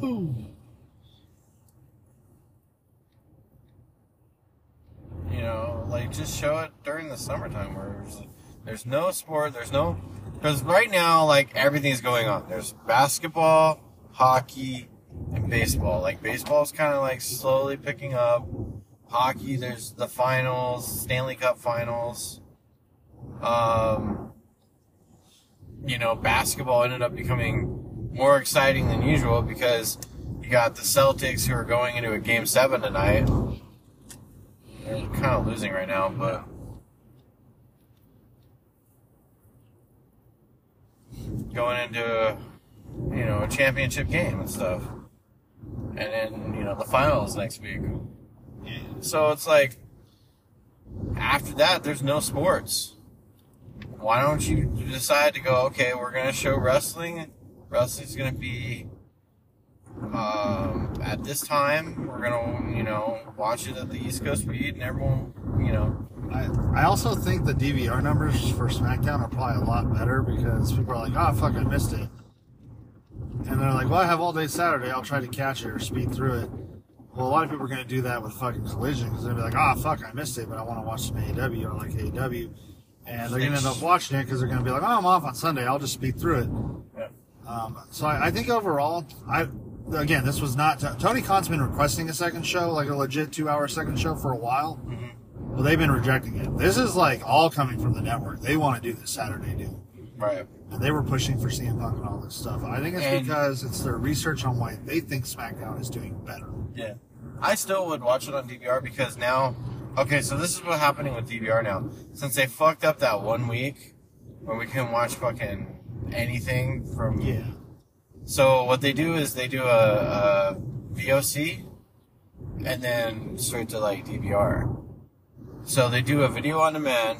You know, like just show it during the summertime where there's, there's no sport, there's no. Because right now, like everything's going on. There's basketball, hockey, and baseball. Like baseball's kind of like slowly picking up. Hockey, there's the finals, Stanley Cup finals. Um, you know, basketball ended up becoming more exciting than usual because you got the Celtics who are going into a game seven tonight. They're kind of losing right now, but going into you know a championship game and stuff, and then you know the finals next week. So it's like after that, there's no sports. Why don't you decide to go? Okay, we're gonna show wrestling. Wrestling's gonna be um, at this time. We're gonna, you know, watch it at the East Coast speed, and everyone, you know, I, I also think the DVR numbers for SmackDown are probably a lot better because people are like, oh, fuck, I missed it. And they're like, well, I have all day Saturday. I'll try to catch it or speed through it. Well, a lot of people are going to do that with fucking Collision because they're like, oh, fuck, I missed it, but I want to watch some AEW. I like AEW. And they're going to end up watching it because they're going to be like, oh, I'm off on Sunday. I'll just speed through it. yeah. Um, so I, I think overall, I again, this was not Tony Khan's been requesting a second show, like a legit two-hour second show for a while. Mm-hmm. Well, they've been rejecting it. This is like all coming from the network. They want to do this Saturday deal. right. They were pushing for CM Punk and all this stuff. I think it's And- because it's their research on why they think SmackDown is doing better. Yeah. I still would watch it on DVR because now, okay, so this is what's happening with DVR now. Since they fucked up that one week where we can watch fucking anything from. Yeah. So what they do is they do a, a VOD and then straight to like DVR. So they do a video on demand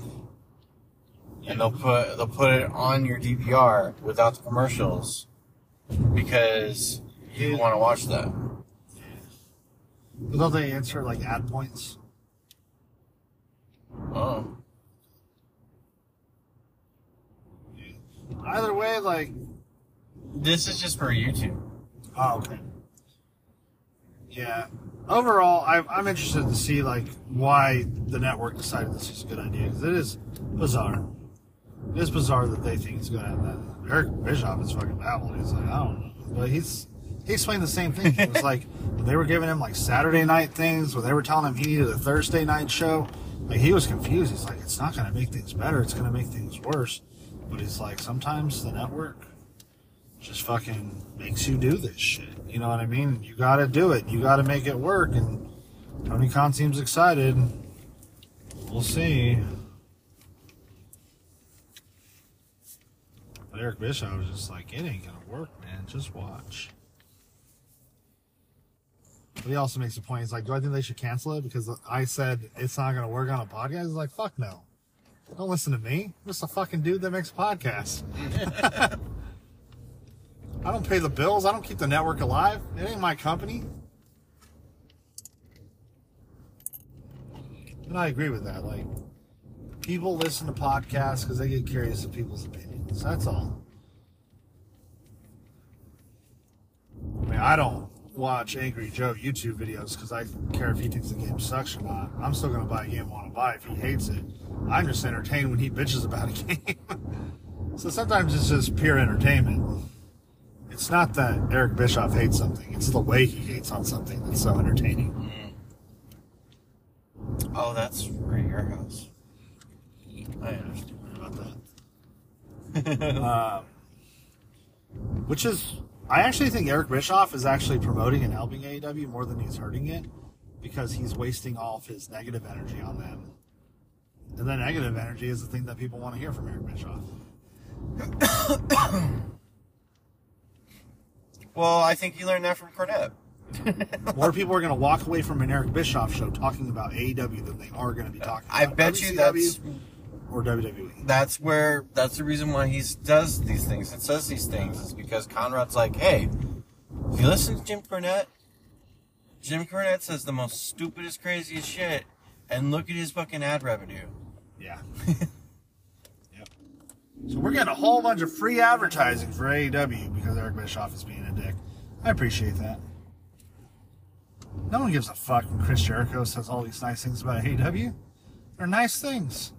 and they'll put they'll put it on your DVR without the commercials because you want to watch that. But don't they insert like ad points? Oh. Either way, like, This is just for YouTube. oh, okay. Yeah. Overall, I'm, I'm interested to see like why the network decided this was a good idea because it is bizarre. It is bizarre that they think it's going to. Eric Bischoff is fucking baffled. He's like, I don't know, but he's he explained the same thing. It was like they were giving him like Saturday night things, when they were telling him he needed a Thursday night show. Like he was confused. He's like, it's not going to make things better. It's going to make things worse. But he's like, sometimes the network just fucking makes you do this shit. You know what I mean? You got to do it. You got to make it work. And Tony Khan seems excited. We'll see. But Eric Bischoff was just like, it ain't gonna work, man. Just watch. But he also makes a point. He's like, "Do I think they should cancel it because I said it's not to work on a podcast?" He's like, "Fuck no! Don't listen to me. I'm just a fucking dude that makes podcasts. I don't pay the bills. I don't keep the network alive. It ain't my company." And I agree with that. Like, people listen to podcasts because they get curious of people's opinions. That's all. I mean, I don't watch Angry Joe YouTube videos because I care if he thinks the game sucks or not. I'm still to buy a game I want to buy if he hates it. I'm just entertained when he bitches about a game. so sometimes it's just pure entertainment. It's not that Eric Bischoff hates something, it's the way he hates on something that's so entertaining. Mm. Oh, that's for your house. I understand. about that. um, which is, I actually think Eric Bischoff is actually promoting and helping AEW more than he's hurting it because he's wasting all of his negative energy on them. And the negative energy is the thing that people want to hear from Eric Bischoff. Well, I think you learned that from Cornette. More people are going to walk away from an Eric Bischoff show talking about AEW than they are going to be talking I bet you that's or. WWE. that's where that's the reason why he does these things and says these things is because Conrad's like, hey, if you listen to Jim Cornette, Jim Cornette says the most stupidest, craziest shit, and look at his fucking ad revenue. Yeah. yep. So we're getting a whole bunch of free advertising for AEW because Eric Bischoff is being a dick. I appreciate that. No one gives a fuck when Chris Jericho says all these nice things about AEW. They're nice things.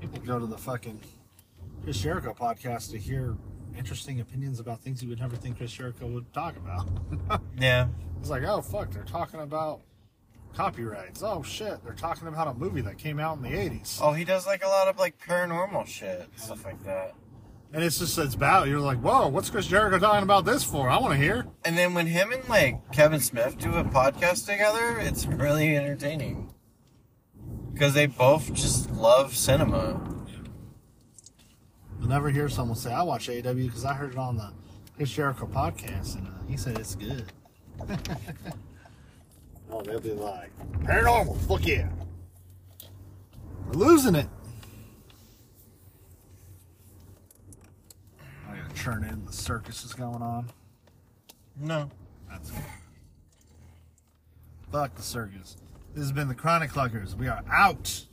People go to the fucking Chris Jericho podcast to hear interesting opinions about things you would never think Chris Jericho would talk about. Yeah. it's like, oh fuck, they're talking about copyrights. Oh shit, they're talking about a movie that came out in the 80s. Oh, he does like a lot of like paranormal shit, stuff like that. And it's just it's about you're like, whoa, what's Chris Jericho talking about this for? I want to hear. And then when him and like Kevin Smith do a podcast together, it's really entertaining. Because they both just love cinema. You'll never hear someone say, I watch AEW because I heard it on the Chris Jericho podcast and uh, he said it's good. oh, they'll be like, paranormal, fuck yeah. We're losing it. I gotta turn in. The circus is going on. No. That's good. Fuck the circus. This has been the Chronic Cluckers. We are out.